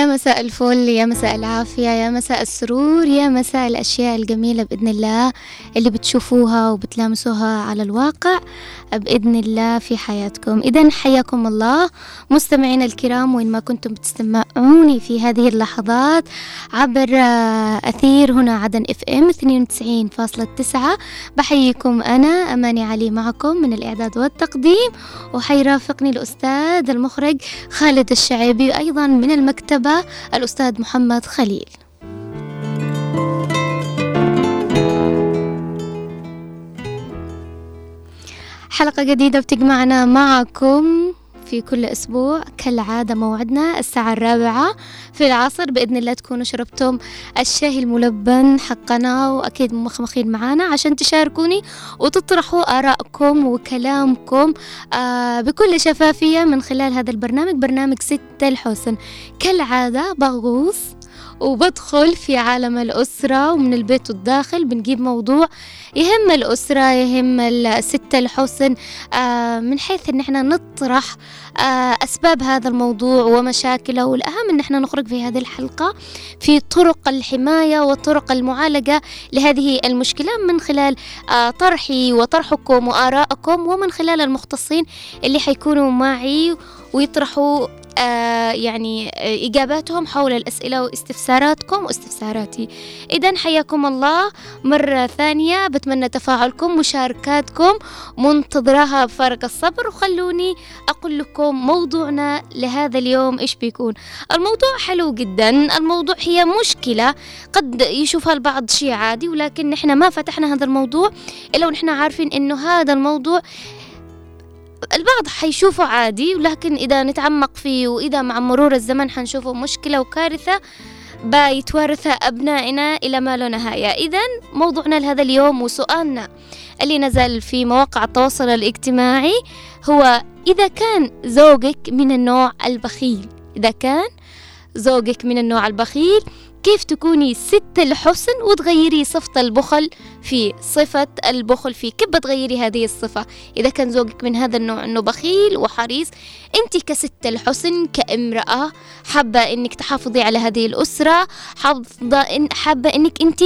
يا مساء الفل يا مساء العافية يا مساء السرور يا مساء الأشياء الجميلة بإذن الله اللي بتشوفوها وبتلامسوها على الواقع. بإذن الله في حياتكم. إذا حياكم الله. مستمعينا الكرام وين ما كنتم بتستمعوني في هذه اللحظات عبر أثير هنا عدن إف إم 92.9 بحييكم أنا أماني علي معكم من الإعداد والتقديم. وحيرافقني الأستاذ المخرج خالد الشعيبي وأيضا من المكتبة الأستاذ محمد خليل. حلقة جديدة بتجمعنا معكم في كل أسبوع كالعادة موعدنا الساعة الرابعة في العصر. بإذن الله تكونوا شربتم الشاي الملبن حقنا وأكيد مخمخين معانا عشان تشاركوني وتطرحوا آرائكم وكلامكم آه بكل شفافية من خلال هذا البرنامج برنامج ستة الحسن. كالعادة بغوص وبدخل في عالم الأسرة ومن البيت والداخل بنجيب موضوع يهم الأسرة يهم الستة الحسن آه من حيث إن إحنا نطرح آه أسباب هذا الموضوع ومشاكله. والأهم إن إحنا نخرج في هذه الحلقة في طرق الحماية وطرق المعالجة لهذه المشكلة من خلال آه طرحي وطرحكم وآرائكم ومن خلال المختصين اللي حيكونوا معي ويطرحوا يعني آه إجاباتهم حول الأسئلة واستفساراتكم واستفساراتي. إذا حياكم الله. مرة ثانية بتمنى تفاعلكم مشاركاتكم منتظراها بفارق الصبر. وخلوني أقول لكم موضوعنا لهذا اليوم إيش بيكون. الموضوع حلو جدا. الموضوع هي مشكلة. قد يشوفها البعض شيء عادي ولكن نحن ما فتحنا هذا الموضوع إلا ونحن عارفين إنه هذا الموضوع البعض حيشوفه عادي ولكن إذا نتعمق فيه وإذا مع مرور الزمن حنشوفه مشكلة وكارثة بيتوارثها أبنائنا إلى ما لا نهاية. إذا موضوعنا لهذا اليوم وسؤالنا اللي نزل في مواقع التواصل الاجتماعي هو إذا كان زوجك من النوع البخيل إذا كان زوجك من النوع البخيل كيف تكوني ست الحسن وتغيري صفة البخل في صفة البخل في كيف بتغيري هذه الصفة؟ إذا كان زوجك من هذا النوع أنه بخيل وحريص أنت كست الحسن كامرأة حابة أنك تحافظي على هذه الأسرة حابة, أنك أنت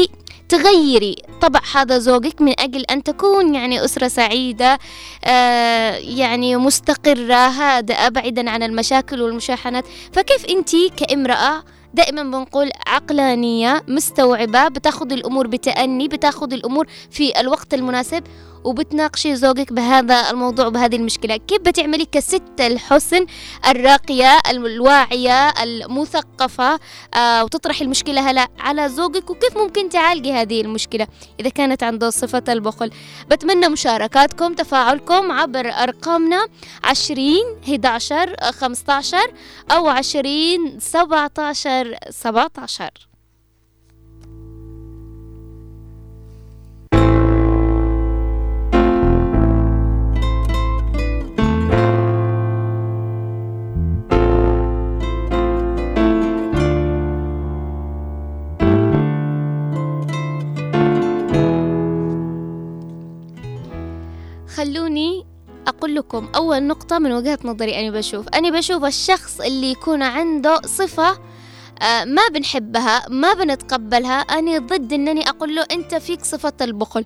تغيري طبع هذا زوجك من أجل أن تكون يعني أسرة سعيدة آه يعني مستقرة هادئة بعيدا عن المشاكل والمشاحنات. فكيف أنت كامرأة دائما بنقول عقلانية مستوعبة بتاخذ الأمور بتأني بتاخذ الأمور في الوقت المناسب. وبتناقشي زوجك بهذا الموضوع بهذه المشكلة. كيف بتعملي كست الحسن الراقية الواعية المثقفة آه وتطرحي المشكلة هلا على زوجك؟ وكيف ممكن تعالجي هذه المشكلة إذا كانت عنده صفة البخل؟ بتمنى مشاركاتكم تفاعلكم عبر أرقامنا عشرين 11 15 أو عشرين 17 17 خلوني أقول لكم أول نقطة من وجهة نظري أنا بشوف. أنا بشوف الشخص اللي يكون عنده صفة آه ما بنحبها ما بنتقبلها. أنا ضد أنني أقول له أنت فيك صفة البخل.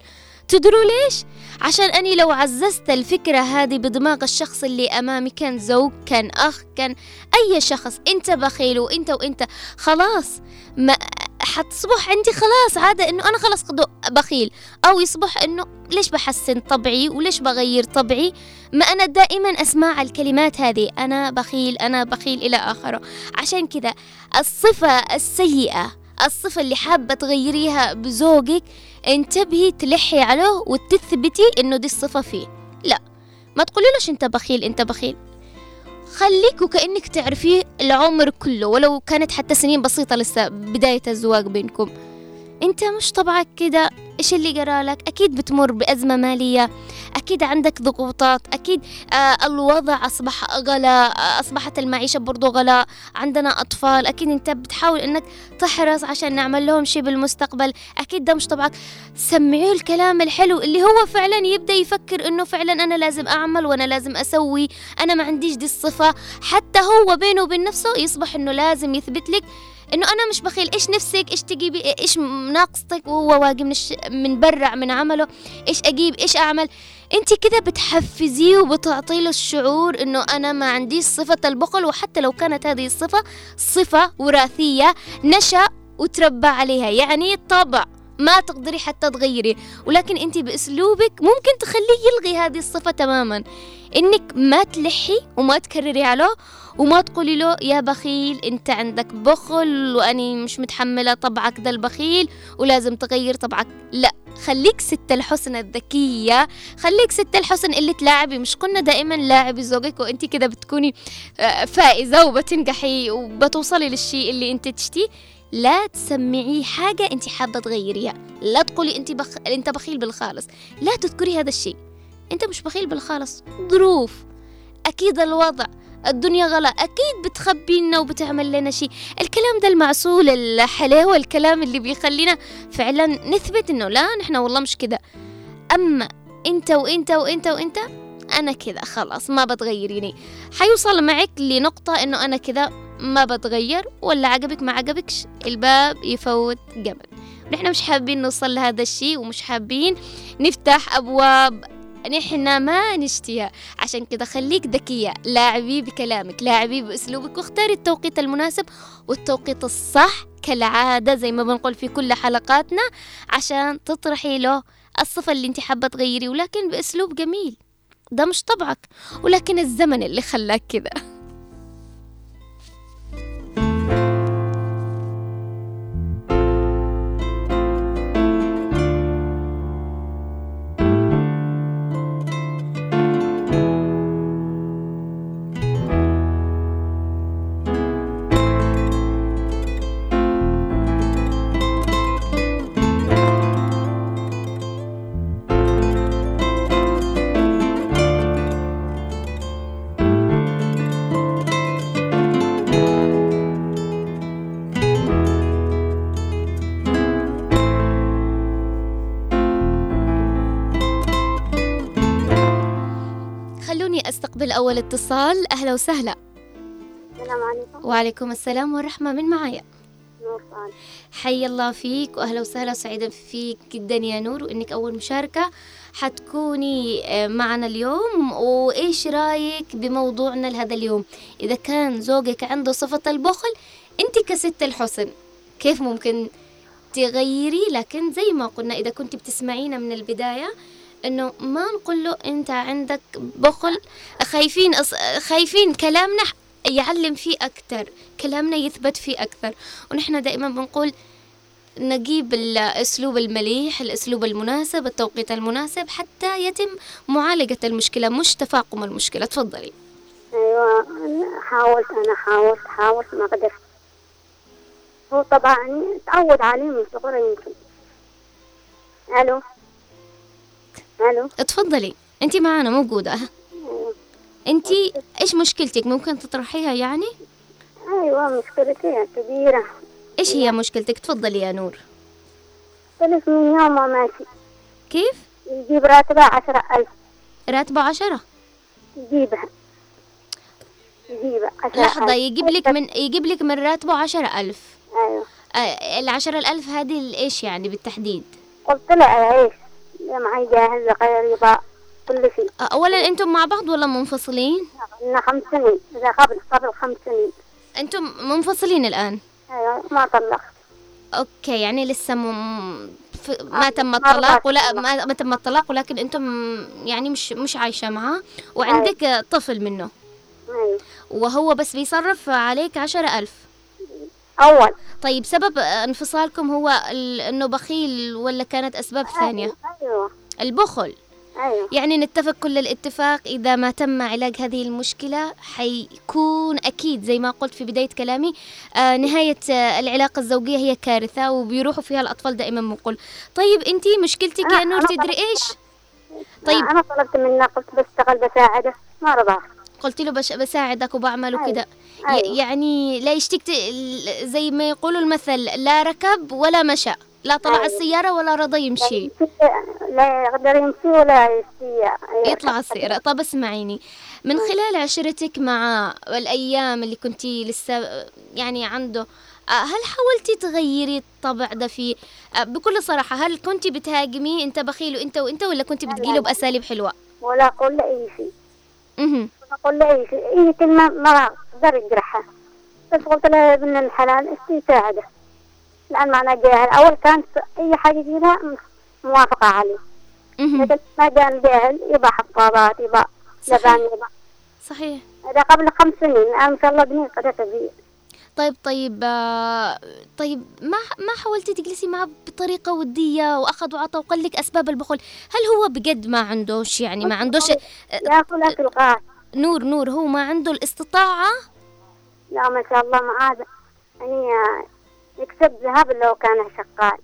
تدروا ليش؟ عشان أني لو عززت الفكرة هذه بدماغ الشخص اللي أمامي كان زوج كان أخ كان أي شخص أنت بخيل وأنت وأنت. خلاص ما حتصبح عندي خلاص عادة إنه أنا خلاص بخيل. أو يصبح إنه ليش بحسن طبعي وليش بغير طبعي؟ ما أنا دائما أسمع الكلمات هذه. أنا بخيل أنا بخيل إلى آخره. عشان كذا الصفة السيئة الصفة اللي حابة تغيريها بزوجك انتبهي تلحي عليه وتثبتي إنه دي الصفة فيه. لا ما تقوليلوش أنت بخيل أنت بخيل. خليك وكأنك تعرفيه العمر كله ولو كانت حتى سنين بسيطة لسه بداية الزواج بينكم. أنت مش طبعك كده. إيش اللي قرالك أكيد بتمر بأزمة مالية. أكيد عندك ضغوطات. أكيد آه الوضع أصبح غلاء آه أصبحت المعيشة برضو غلاء عندنا أطفال. أكيد أنت بتحاول إنك تحرص عشان نعمل لهم شيء بالمستقبل. أكيد ده مش طبعك. سمعيه الكلام الحلو اللي هو فعلا يبدأ يفكر إنه فعلا أنا لازم أعمل وأنا لازم أسوي. أنا ما عنديش دي الصفة. حتى هو بينه وبين نفسه يصبح إنه لازم يثبت لك إنه أنا مش بخيل إيش نفسك إيش تجيبي إيش ناقصتك؟ وهو واقي من الش... من برع من عمله. إيش أجيب إيش أعمل؟ انت كده بتحفزيه وبتعطي له الشعور إنه أنا ما عنديش صفة البخل وحتى لو كانت هذه الصفة صفة وراثية نشأ وتربى عليها. يعني طبع ما تقدري حتى تغيري. ولكن انت بأسلوبك ممكن تخليه يلغي هذه الصفة تماما. إنك ما تلحي وما تكرري عليه وما تقولي له يا بخيل أنت عندك بخل وأني مش متحملة طبعك ذا البخيل ولازم تغير طبعك. لا خليك ست الحسن الذكية خليك ست الحسن اللي تلاعبي. مش قلنا دائما لاعبي زوجك وأنت كده بتكوني آه، فائزة وبتنجحي وبتوصلي للشيء اللي أنت تشتيه. لا تسمعيه حاجة أنت حابة تغيريها. لا تقولي أنت بخ... أنت بخيل بالخالص. لا تذكري هذا الشيء. أنت مش بخيل بالخالص. ظروف. أكيد الوضع. الدنيا غلا. أكيد بتخبي لنا وبتعمل لنا شيء. الكلام ده المعسول الحلاوة الكلام اللي بيخلينا فعلا نثبت إنه لا نحن والله مش كده. أما أنت وأنت وأنت وأنت أنا كذا خلاص ما بتغيريني. حيوصل معك لنقطة إنه أنا كذا ما بتغير ولا عجبك ما عجبكش. الباب يفوت جبل. نحن مش حابين نوصل لهذا الشيء ومش حابين نفتح أبواب نحن ما نشتيها عشان كده خليك ذكية. لاعبي بكلامك. لاعبي بأسلوبك. واختاري التوقيت المناسب والتوقيت الصح كالعادة زي ما بنقول في كل حلقاتنا عشان تطرحي له الصفة اللي انت حابة تغيري ولكن بأسلوب جميل. ده مش طبعك. ولكن الزمن اللي خلاك كده. أول اتصال أهلا وسهلا. السلام عليكم. وعليكم السلام والرحمة من معايا نور صالح حي الله فيك وأهلا وسهلا سعيدة فيك جدا يا نور وإنك أول مشاركة حتكوني آه، معنا اليوم. وإيش رأيك بموضوعنا لهذا اليوم؟ إذا كان زوجك عنده صفة البخل أنت كست الحسن كيف ممكن تغيري؟ لكن زي ما قلنا إذا كنت بتسمعينا من البداية إنه ما نقول له أنت عندك بخل. خايفين. خايفين كلامنا يعلم فيه أكثر كلامنا يثبت فيه أكثر ونحن دائما بنقول نجيب الأسلوب المليح الأسلوب المناسب التوقيت المناسب حتى يتم معالجة المشكلة مش تفاقم المشكلة. تفضلي. أنا حاولت أنا حاولت حاولت ما قدرت. هو طبعا تعود عليه من صغره يمكن. ألو؟ ألو؟ تفضلي انت معانا موجودة. أيوة. انت إيش مشكلتك؟ ممكن تطرحيها يعني؟ أيوه مشكلتي كبيرة. إيش هي مشكلتك؟ تفضلي يا نور. ثلاث من يوم ما ماشي. كيف؟ يجيب راتبه عشرة ألف. راتبه عشرة؟ يجيبها. يجيبها عشرة لحظة. يجيب لك من يجيب لك من راتبه عشرة ألف. أيوه. آه، العشرة الألف هذه إيش يعني بالتحديد؟ قلت له إيش؟ معي جاهز قريبة كل شيء. آه، أولا أنتم مع بعض ولا منفصلين؟ لنا خمس سنين. إذا قبل قبل خمس سنين. أنتم منفصلين الآن؟ أيوة ما طلقت. أوكي يعني لسه مم... ف... ما آه، تم الطلاق ولا. ما... ما تم الطلاق ولكن أنتم يعني مش مش عايشة معاه وعندك آه، طفل منه. أيوة. وهو بس بيصرف عليك عشرة ألف. أول. طيب سبب انفصالكم هو إنه بخيل ولا كانت أسباب أيوة البخل. أيوه. يعني نتفق كل الاتفاق إذا ما تم علاج هذه المشكلة حيكون أكيد زي ما قلت في بداية كلامي آه نهاية آه العلاقة الزوجية هي كارثة وبيروحوا فيها الأطفال دائما بنقول طيب أنتي مشكلتك يا أنا- نور أنا تدري إيش؟ طيب. أنا طلبت منه قلت بشتغل بساعدة ما رضى قلت له بش بساعدك وبعمل ي- أيوة. يعني لا يشتكت زي ما يقولوا المثل لا ركب ولا مشى لا طلع أيوة. السيارة ولا رضى يمشي. لا يقدر يمشي ولا يمشي يطلع السيارة. طب اسمعيني من خلال عشرتك مع الأيام اللي كنتي لسه يعني عنده آه، هل حاولتي تغيري الطبع ده فيه آه، بكل صراحة هل كنتي بتهاجميه انت بخيل وانت وانت ولا كنتي بتقيله. بأساليب حلوة؟ ولا أقول له أي شيء. أقول له اي كلمه ما أقدر يجرحها بس قلت له يا ابن الحلال إيش يساعده لأن معنا جاهل أول كانت أي حاجة يجيبها موافقة عليه. لكن ما جاء الجاهل يبقى حفاضات صحيح. لبان يبقى صحيح. هذا قبل خمس سنين الان ما شاء الله ابني قد كبير طيب طيب آه، طيب ما ما حاولتي تجلسي معه بطريقة ودية وأخذ وعطى وقال لك أسباب البخل؟ هل هو بجد ما عندوش يعني ما عندوش يأكل أكل غاز نور نور هو ما عنده الاستطاعة؟ لا ما شاء الله معاه يعني يكسب ذهب لو كان شغال.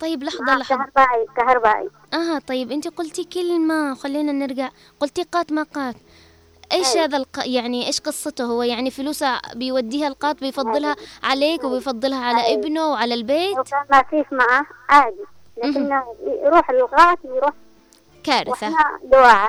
طيب لحظة معاه لحظة. كهربائي كهربائي. آه طيب أنت قلتي كلمة خلينا نرجع قلتي قات ما قات. إيش أيوة. هذا الق... يعني إيش قصته هو؟ يعني فلوسه بيوديها القاط بيفضلها عليك وبيفضلها على أيوة. ابنه وعلى البيت؟ لو كان ما فيش معاه عادي. لكنه يروح للغاية يروح كارثة. دواعي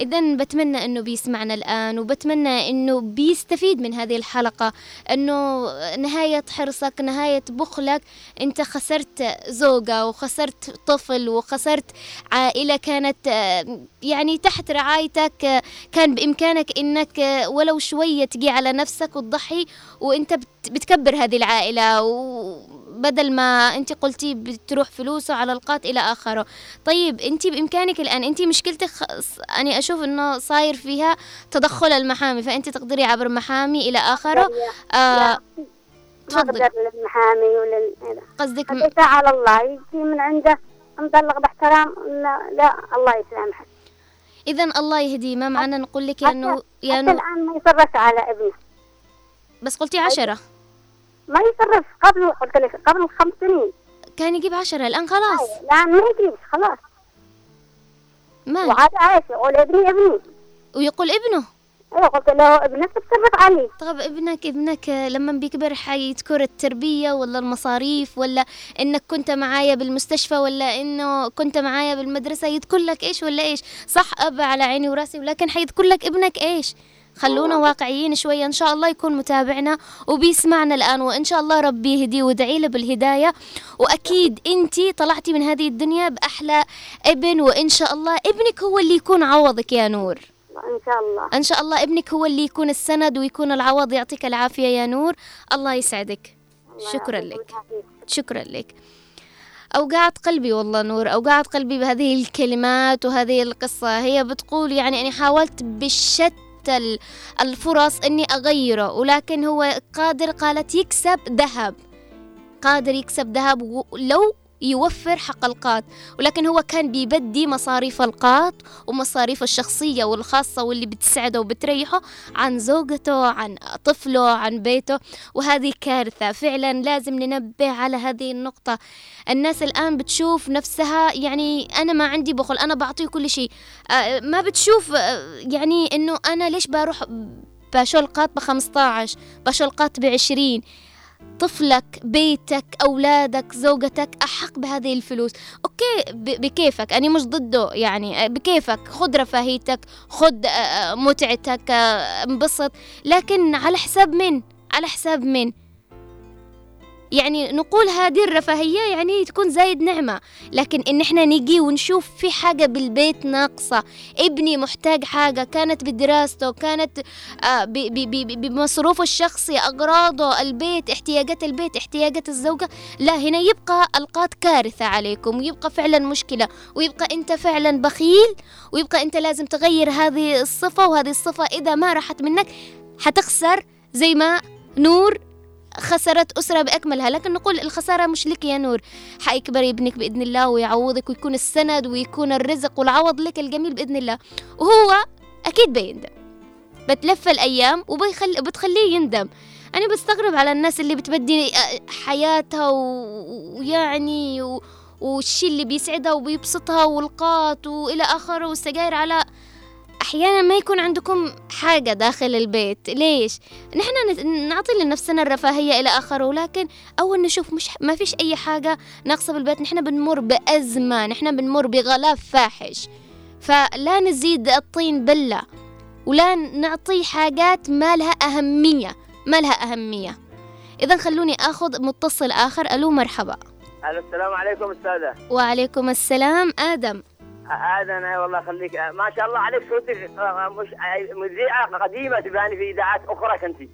إذا بتمنى إنه بيسمعنا الآن وبتمنى إنه بيستفيد من هذه الحلقة إنه نهاية حرصك نهاية بخلك أنت خسرت زوجة وخسرت طفل وخسرت عائلة كانت آه، يعني تحت رعايتك كان بإمكانك إنك ولو شوية تجي على نفسك وتضحي وأنت بت- بتكبر هذه العائلة وبدل ما أنت قلتي بتروح فلوسه على القات إلى آخره طيب أنت بإمكانك الآن أنت مشكلتك خ... أنا أشوف إنه صاير فيها تدخل المحامي فأنت تقدري عبر محامي إلى آخره آه تفضل. للمحامي ولل هذا. قصدك م... على الله يجي من عنده مطلق باحترام لا, لا الله يسامحه اذا الله يهديه ما معنا نقول لك يا نو يا نو الآن ما يصرفش على ابنه بس قلتي عشرة. ما يصرف. قبل قلت لك قبل خمس سنين. كان يجيب عشرة الآن خلاص. الآن ما يجيبش خلاص. ما؟ وعاد عايش. يقول ابني ابني. ويقول ابنه. أيوه قلت له ابنك تصرف عليه. طب ابنك ابنك لما بيكبر حيذكر التربية ولا المصاريف ولا إنك كنت معايا بالمستشفى ولا إنه كنت معايا بالمدرسة يذكر لك إيش ولا إيش؟ صح أب على عيني وراسي ولكن حيذكر لك ابنك إيش؟ خلونا واقعيين شوية إن شاء الله يكون متابعنا وبيسمعنا الآن وإن شاء الله ربي يهديه وادعي له بالهداية. وأكيد أنتي طلعتي من هذه الدنيا بأحلى ابن وإن شاء الله ابنك هو اللي يكون عوضك يا نور. إن شاء الله. إن شاء الله ابنك هو اللي يكون السند ويكون العوض يعطيك العافية يا نور. الله يسعدك. شكرا لك. شكرا لك. أوقعت قلبي والله نور أوقعت قلبي بهذه الكلمات وهذه القصة. هي بتقول يعني أنا حاولت بشتى ال- الفرص أني أغيره ولكن هو قادر قالت يكسب ذهب. قادر يكسب ذهب ولو يوفر حق القاط ولكن هو كان بيبدي مصاريف القاط ومصاريف الشخصية والخاصة واللي بتسعده وبتريحه عن زوجته عن طفله عن بيته وهذه كارثة. فعلا لازم ننبه على هذه النقطة. الناس الآن بتشوف نفسها يعني أنا ما عندي بخل أنا بعطيه كل شيء. آه، ما بتشوف آه، يعني إنه أنا ليش بروح بشول قاط بخمسة عشر بشول قاط بعشرين؟ طفلك بيتك أولادك زوجتك أحق بهذه الفلوس. أوكي بكيفك. أنا مش ضده يعني بكيفك. خذ رفاهيتك خذ متعتك انبسط. لكن على حساب من؟ على حساب من؟ يعني نقول هذه الرفاهية يعني تكون زايد نعمة. لكن إن إحنا نجي ونشوف في حاجة بالبيت ناقصة ابني محتاج حاجة كانت بدراسته كانت آه، بمصروفه الشخصي أغراضه البيت احتياجات البيت احتياجات الزوجة لا هنا يبقى القات كارثة عليكم ويبقى فعلا مشكلة ويبقى أنت فعلا بخيل ويبقى أنت لازم تغير هذه الصفة وهذه الصفة إذا ما راحت منك حتخسر زي ما نور خسرت أسرة بأكملها لكن نقول الخسارة مش لك يا نور. حيكبر ابنك بإذن الله ويعوضك ويكون السند ويكون الرزق والعوض لك الجميل بإذن الله. وهو أكيد بيندم. بتلف الأيام وبيخل بتخليه يندم. أنا بستغرب على الناس اللي بتبدي حياتها ويعني و... والشي اللي بيسعدها وبيبسطها والقات وإلى آخره والسجاير على أحيانا ما يكون عندكم حاجة داخل البيت. ليش؟ نحن نعطي لنفسنا الرفاهية إلى آخره ولكن أول نشوف مش ما فيش أي حاجة ناقصة بالبيت. نحن بنمر بأزمة نحن بنمر بغلاف فاحش. فلا نزيد الطين بلة ولا نعطي حاجات ما لها أهمية ما لها أهمية. إذا خلوني أخذ متصل آخر. ألو مرحبا. السلام عليكم أستاذة. وعليكم السلام آدم. آدم والله يخليك ما شاء الله عليك صوتك مش مذيعة قديمة تباني في إذاعات أخرى كنتي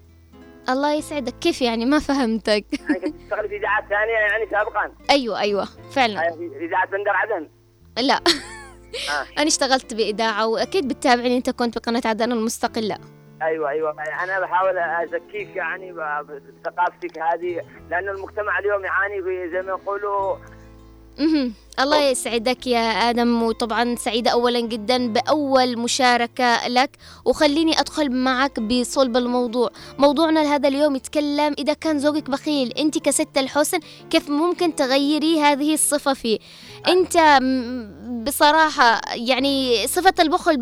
الله يسعدك. كيف يعني؟ ما فهمتك. يعني كنت تشتغلي في إذاعات ثانية يعني سابقا؟ أيوة أيوة فعلا. في إذاعة بندر عدن؟ لا. آه. أنا اشتغلت بإذاعة وأكيد بتتابعني أنت كنت بقناة عدن المستقلة. أيوه أيوه. أنا بحاول أزكيك يعني بثقافتك هذه لأنه المجتمع اليوم يعاني زي ما يقولوا الله يسعدك يا آدم وطبعا سعيدة أولا جدا بأول مشاركة لك. وخليني أدخل معك بصلب الموضوع. موضوعنا لهذا اليوم يتكلم إذا كان زوجك بخيل أنت كست الحسن كيف ممكن تغيري هذه الصفة فيه؟ أنت بصراحة يعني صفة البخل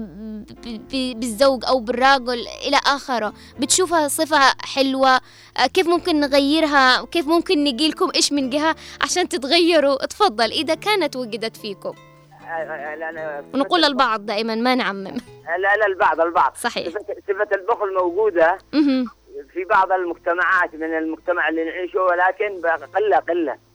بالزوج أو بالرجل إلى آخره. بتشوفها صفة حلوة. كيف ممكن نغيرها؟ كيف ممكن نجي لكم إيش من جهة عشان تتغيروا؟ تفضل إذا كانت وجدت فيكم. ونقول للبعض دائما ما نعمم. لا لا البعض البعض. صحيح. صفة البخل موجودة في بعض المجتمعات من المجتمع اللي نعيشه ولكن قلة قلة.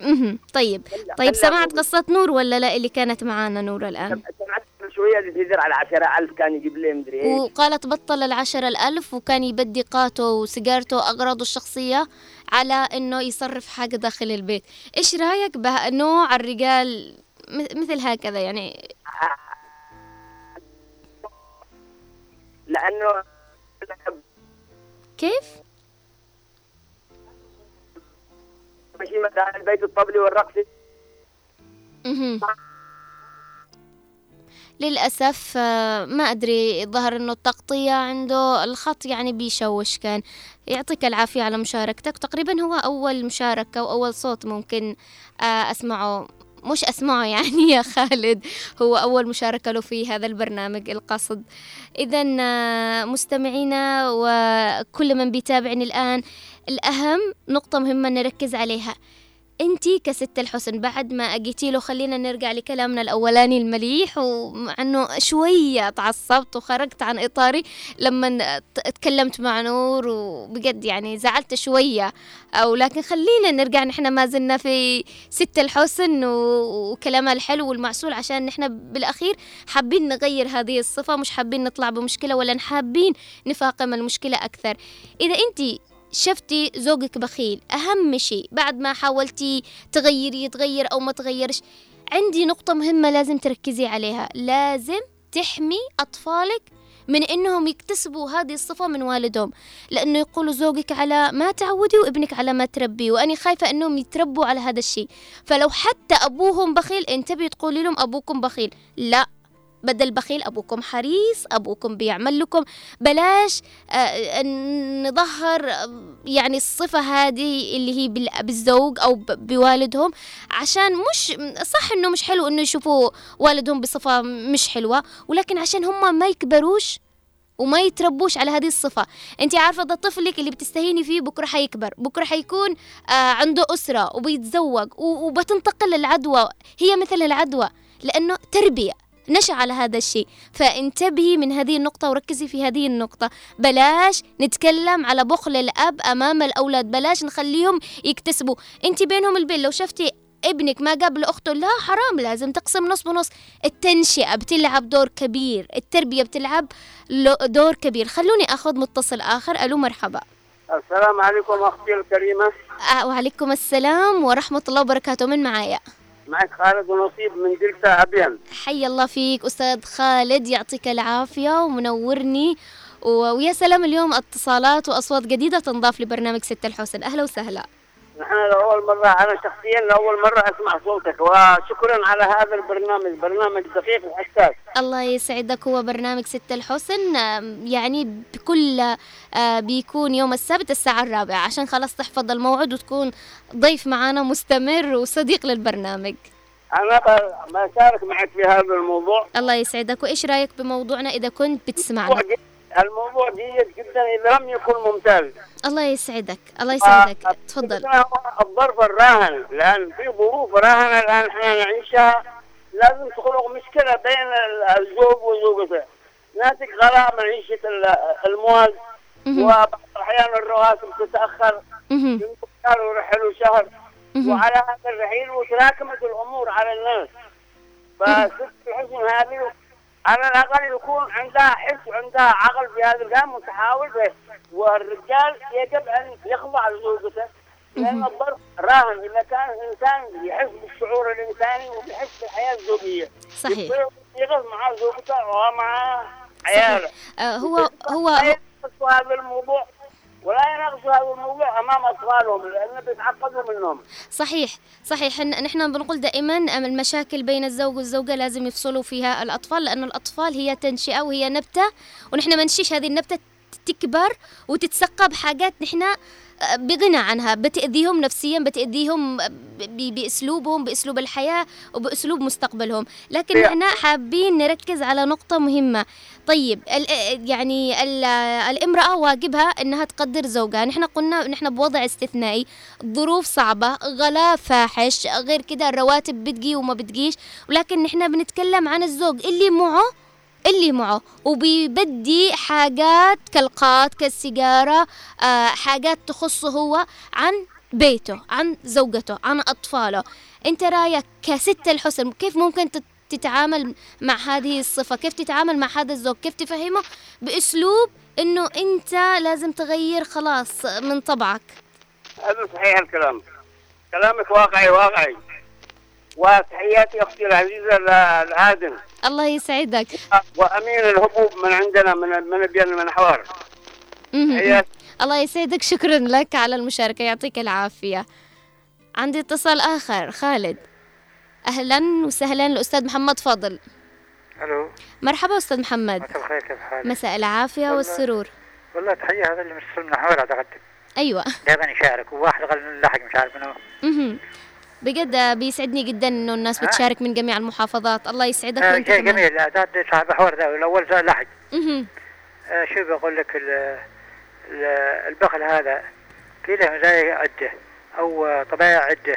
أها طيب. طيب سمعت قصة نور ولا لا اللي كانت معانا نور الآن؟ سمعت شوية اللي تدر على عشرة ألف كان يجيب لي مدري إيش. وقالت بطل العشرة الألف وكان يبدي قاته وسيجارته وأغراضه الشخصية على إنه يصرف حاجة داخل البيت. إيش رأيك بنوع الرجال مثل هكذا يعني؟ لأنه كيف؟ ماشي مثلا البيت الطبلي والرقص للأسف آه، ما أدري ظهر إنه التغطية عنده الخط يعني بيشوش كان. يعطيك العافية على مشاركتك. تقريبا هو أول مشاركة وأول صوت ممكن آه، أسمعه. مش أسمعه يعني يا خالد. هو أول مشاركة له في هذا البرنامج القصد. إذا آه، مستمعينا وكل من بيتابعني الآن الأهم نقطة مهمة نركز عليها. انتي كست الحسن بعد ما أجيتي له خلينا نرجع لكلامنا الأولاني المليح وانه شوية تعصبت وخرجت عن إطاري لما تكلمت مع نور وبجد يعني زعلت شوية. أو لكن خلينا نرجع نحن ما زلنا في ست الحسن وكلامها الحلو والمعسول عشان نحن بالأخير حابين نغير هذه الصفة مش حابين نطلع بمشكلة ولا حابين نفاقم المشكلة أكثر. إذا انتي شفتي زوجك بخيل أهم شيء بعد ما حاولتي تغيري يتغير أو ما تغيرش عندي نقطة مهمة لازم تركزي عليها لازم تحمي أطفالك من إنهم يكتسبوا هذه الصفة من والدهم لأنه يقولوا زوجك على ما تعودي وابنك على ما تربي وأنا خايفة إنهم يتربوا على هذا الشيء فلو حتى أبوهم بخيل انتبهي تقولي لهم أبوكم بخيل لا. بدل بخيل أبوكم حريص أبوكم بيعمل لكم. بلاش آه، نظهر يعني الصفة هذه اللي هي بالزوج أو بوالدهم عشان مش صح إنه مش حلو إنه يشوفوا والدهم بصفة مش حلوة ولكن عشان هم ما يكبروش وما يتربوش على هذه الصفة. أنت عارفة ده طفلك اللي بتستهيني فيه بكرة حيكبر. بكرة حيكون آه عنده أسرة وبيتزوج وبتنتقل العدوى هي مثل العدوى لأنه تربية. نشأ على هذا الشيء. فانتبهي من هذه النقطة وركزي في هذه النقطة. بلاش نتكلم على بخل الأب أمام الأولاد. بلاش نخليهم يكتسبوا. انت بينهم البين لو شفتي ابنك ما قبل أخته لا حرام. لازم تقسم نص بنص. التنشئة بتلعب دور كبير. التربية بتلعب دور كبير. خلوني أخذ متصل آخر. ألو مرحبا. السلام عليكم أختي الكريمة. آه وعليكم السلام ورحمة الله وبركاته. من معايا؟ معك خالد ونصيب من دلتا أبيان حي الله فيك أستاذ خالد يعطيك العافية ومنورني. ويا سلام اليوم اتصالات وأصوات جديدة تنضاف لبرنامج ست الحسن. أهلا وسهلا. نحن لأول مرة أنا شخصيا لأول مرة أسمع صوتك وشكرا على هذا البرنامج برنامج دقيق وحساس. الله يسعدك هو برنامج ست الحسن. يعني بكل آه، بيكون يوم السبت الساعة الرابعة. عشان خلاص تحفظ الموعد وتكون ضيف معنا مستمر وصديق للبرنامج. أنا بشارك معك في هذا الموضوع. الله يسعدك. وإيش رأيك بموضوعنا؟ إذا كنت بتسمعنا. الموضوع جيد- جدا إذا لم يكن ممتاز. الله يسعدك الله يسعدك. آه، تفضل. الظرف الراهن لأن في ظروف راهنة الآن إحنا نعيشها لازم تخلق مشكلة بين ال- الزوج وزوجته. ناتج غلاء معيشة ال- المواد. وبعض الأحيان الرواتب تتأخر. كانوا يرحلوا شهر. وعلى هذا الرحيل وتراكمت الأمور على الناس. فست الحزن هذه على الأقل يكون عندها حس وعندها عقل في هذا الكلام وتحاول به. والرجال يجب أن يخضع لزوجته لأن الظرف راهن اذا كان الإنسان يحس بالشعور الإنساني ويحس بالحياة الزوجية. صحيح. يغض مع زوجته ومع عياله. آه، هو هو هذا الموضوع. الموضوع أمام أطفالهم لأنه بيتعقدوا منهم. صحيح صحيح. نحن بنقول دائما المشاكل بين الزوج والزوجة لازم يفصلوا فيها الأطفال لأنه الأطفال هي تنشئة وهي نبتة ونحن ما نشيش هذه النبتة تكبر وتتسقى بحاجات نحن بغنى عنها بتأذيهم نفسيا بتأذيهم بأسلوبهم بأسلوب الحياة وبأسلوب مستقبلهم. لكن. نحن حابين نركز على نقطة مهمة. طيب يعني ال- الامرأة واجبها أنها تقدر زوجها. نحن قلنا نحن بوضع استثنائي. ظروف صعبة غلاء فاحش غير كده الرواتب بتجي وما بتجيش. ولكن نحن بنتكلم عن الزوج اللي معه اللي معه وبيبدي حاجات كالقات كالسيجارة آه حاجات تخصه هو عن بيته عن زوجته عن أطفاله. أنت رأيك كست الحسن كيف ممكن تت- تتعامل مع هذه الصفة؟ كيف تتعامل مع هذا الزوج؟ كيف تفهمه؟ بأسلوب أنه أنت لازم تغير خلاص من طبعك. هذا صحيح الكلام. كلامك واقعي واقعي. وتحياتي أختي العزيزة ل- لادم الله يسعدك. وامين الهبوب من عندنا من من ابين من حوار. الله يسعدك شكرا لك على المشاركة يعطيك العافية. عندي اتصال آخر خالد. أهلا وسهلا الأستاذ محمد فاضل. ألو. مرحبا أستاذ محمد. مساء الخير كيف حالك؟ مساء العافية والله. والسرور. والله تحية هذا اللي متصل من حوالي أعتقد. أيوة. دائما يشارك وواحد غل لحق مش عارف منو. بجد بيسعدني جدا إنه الناس ها؟ بتشارك من جميع المحافظات الله يسعدك آه شيء جميل ذا صاحب حوار ذا الأول ذا لحق. آه شو بقول لك ال- ال- البخل هذا في له مزايا عدة أو آه، طبائع عدة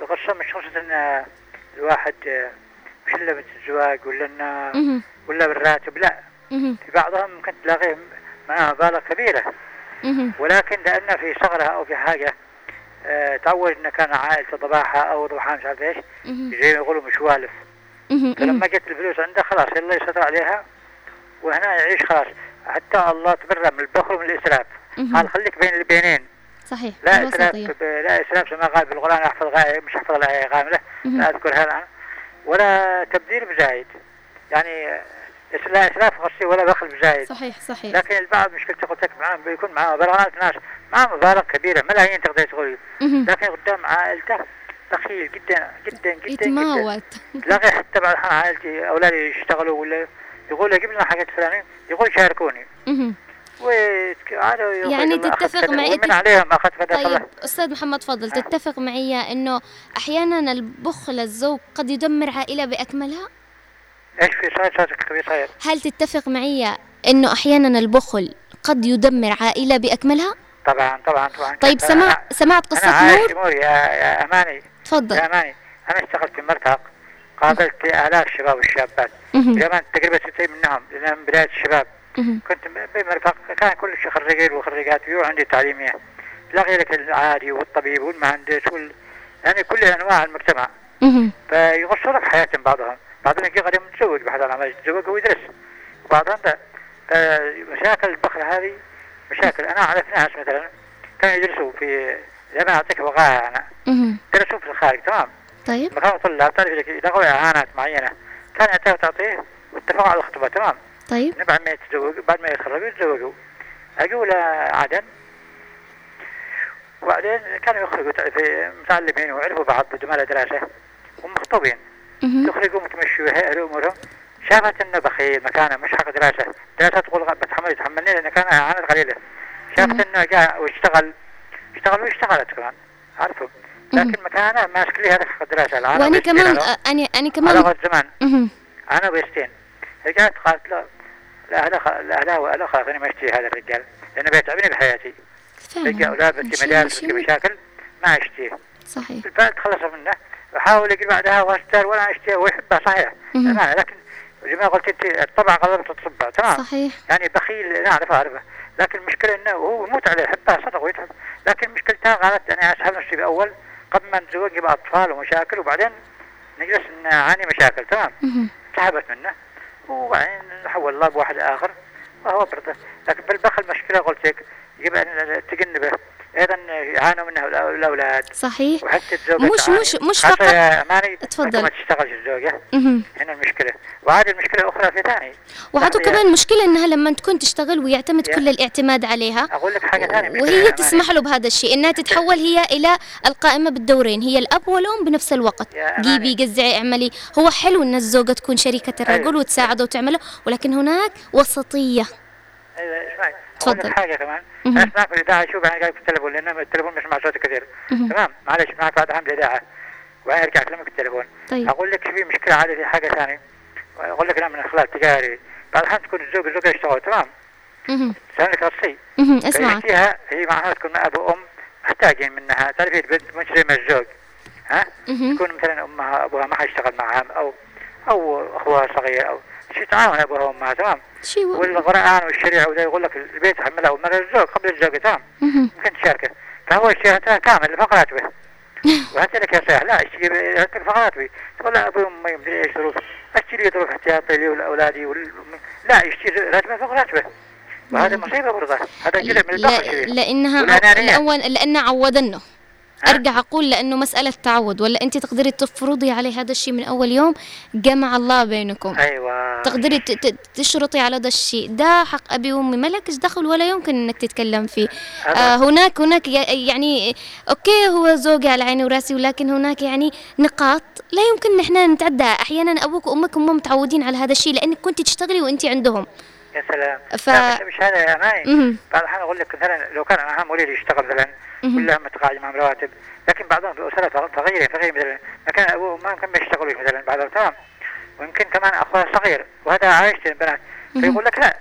القصة مش قصة إن آه، الواحد آه، مش الا بالزواج ولا إنه. ولا بالراتب لا. في بعضهم ممكن تلاقيه معاه مبالغ كبيرة مهم. ولكن لأنه في صغرها أو في حاجة آه، تعود إنه كان عائلته ضباحة أو ضبحان مش عارف مهم. زي ما يقولوا مشوالف. فلما جت الفلوس عنده خلاص يلا يسيطر عليها. وهنا يعيش خلاص. حتى الله تبرأ من البخل ومن الإسراف. مهم. قال خليك بين البينين. صحيح لا ب- لا إسراف كما قال بالقرآن أحفظ غاية مش الآية كاملة مهم. لا أذكرها الآن. ولا تبذير بزايد. يعني آه، لا إسراف قصدي ولا بخل بزايد صحيح صحيح. لكن البعض مشكلته قلت لك معاه بيكون معاه مبالغات ناس معاه مبالغ كبيرة ملايين تقدر تقول. لكن قدام عائلته بخيل جدا جدا جدا يتماوت. تلاقي حتى بعض عائلتي أولادي يشتغلوا ولا يقول لي جيب لنا حاجات فلانية يقول شاركوني. يعني تتفق معي- من عليهم طيب أستاذ محمد فضل تتفق معي إنه أحيانا البخل الزوج قد يدمر عائلة بأكملها؟ إيش في صوتك كبير صاير هل تتفق معي إنه أحيانا البخل قد يدمر عائلة بأكملها؟ طبعا طبعا طبعا. طيب أنا- سمع سمعت أنا قصه عايش نور؟ يا, يا أماني. تفضل. يا أماني أنا اشتغلت في مرتق قابلت آلاف الشباب والشابات. كمان تقريبا 60 منهم من بداية الشباب. كنت بمرفق كان كل شيء خريجين وخريجات وعندي تعليمية تلاقي لك العادي والطبيب والمهندس وال يعني كل أنواع المجتمع. فيغصوا في حياتهم بعضهم. يجي قريب متزوج بحث عن عمل يتزوج ويدرس وبعضهم لا. فمشاكل البخل هذه مشاكل. أنا أعرف ناس مثلا كانوا يدرسوا في زي ما أعطيك وقائع مهم. درسوا في الخارج تمام؟ طيب. مكان طلاب تعرف يلاقوا إعانات معينة. كان يعطيه تعطيه واتفقوا على الخطبة تمام؟ طيب. بعد ما يتزوجوا بعد ما يتخرجوا يتزوجوا. اجوا لعدن وبعدين كانوا يخرجوا في متعلمين وعرفوا بعض بدون ما لا دراسة. ومخطوبين يخرجوا متمشوا يهيئوا امورهم شافت إنه بخيل مكانه مش حق دراسه دراسه تقول بتحمل يتحملني لأن كان عانت قليله شافت. إنه جاء واشتغل. اشتغل واشتغلت كمان. عرفوا؟ لكن مكانه ماسك لي هذا حق الدراسه العالم وأنا كمان على- أنا أنا على كمان وقت زمان. أنا ويستين رجعت قالت له لا لا خ- لا لا لا خلاص أنا ما اشتري هذا الرجال. لأنه بيتعبني بحياتي. رجع فعلا أولاد بس شيء- مدارس شيء بس مشاكل ما اشتريه صحيح. بالفعل تخلص منه. وحاول يقول بعدها واستر ولا اشتري ويحبها صحيح. تمام لكن زي ما قلت أنت الطبع غلبت الطبع تمام. صحيح. يعني بخيل نعرف أعرفه. لكن المشكلة إنه هو يموت عليه يحبها صدق ويتعب. لكن مشكلتها قالت أنا اسحب نفسي بأول قبل ما نتزوج يبقى أطفال ومشاكل وبعدين نجلس نعاني مشاكل تمام. سحبت منه وبعدين حول الله بواحد آخر وهو برضه لكن بالبخل مشكلة قلت لك يجب أن تجنبه. أيضا يعانوا منه الأو- الأولاد صحيح وحتى الزوجة مش-. مش- مش فقط- يا اماني اتفضل. ما تشتغلش الزوجة. هنا المشكلة وهذه المشكلة أخرى في ثاني وعطوا بعد- كمان مشكلة إنها لما تكون تشتغل ويعتمد. كل الاعتماد عليها أقول لك حاجة ثانية وهي. تسمح له بهذا الشيء إنها تتحول هي إلى القائمة بالدورين هي الأب والأم بنفس الوقت جيبي. قزعي اعملي هو حلو إن الزوجة تكون شريكة الرجل أيوة. وتساعده وتعمله ولكن هناك وسطية أيوه تفضل. حاجة كمان. أنا اسمعك في الإذاعة أشوف أنا قاعد في التليفون لأن التليفون مش مع صوت كثير. تمام؟ معلش معك بعد عام الإذاعة. وبعدين أرجع أكلمك في التليفون طيب. أقول لك في مشكلة عادي في حاجة ثانية. أقول لك أنا من خلال تجاري. بعد الحين تكون الزوج الزوجة يشتغل تمام. سألك رصي مهم. اسمعك. فيها هي معها تكون أب وأم محتاجين منها. تعرفي البنت مش زي الزوج. ها. تكون مثلا أمها أبوها ما حيشتغل معها أو أو أخوها صغير أو شيء تعاون ابوها وامها تمام. والقران والشريعة وده يقول لك البيت حملها ومن الزوج قبل الزوج تمام. ممكن تشاركه فهو يشتريها كامل فوق راتبه وانت لك يا صاح لا اشتري لك فوق راتبي تقول لا أبوي وأمي مدري إيش ظروف. أشتري ظروف احتياطي لي ولأولادي وال... لا يشتري راتبه فوق راتبه وهذا مصيبة برضه. هذا جزء من البخل لأنها لانها عودنه. ها؟ أرجع أقول لأنه مسألة تعود ولا أنت تقدري تفرضي عليه هذا الشيء من أول يوم؟ جمع الله بينكم. أيوه. تقدري تشرطي على هذا الشيء. ده حق أبي وأمي. ما لكش دخل ولا يمكن إنك تتكلم فيه. آه هناك هناك يعني أوكي هو زوجي على عيني وراسي ولكن هناك يعني نقاط لا يمكن نحن نتعداها أحيانا أبوك وأمك هم متعودين على هذا الشيء لأنك كنت تشتغلي وأنت عندهم. يا سلام. ف- مش, هذا يا ماي. بعض الأحيان أقول لك مثلا لو كان أنا مريض يشتغل مثلا. كلها متقاعد معهم رواتب لكن بعضهم في أسرة تغير تغير مثلا مكان أبوه وما يمكن ما يشتغلوا مثلا بعضهم تمام ويمكن كمان أخوها صغير وهذا عايش البنات فيقول لك لا.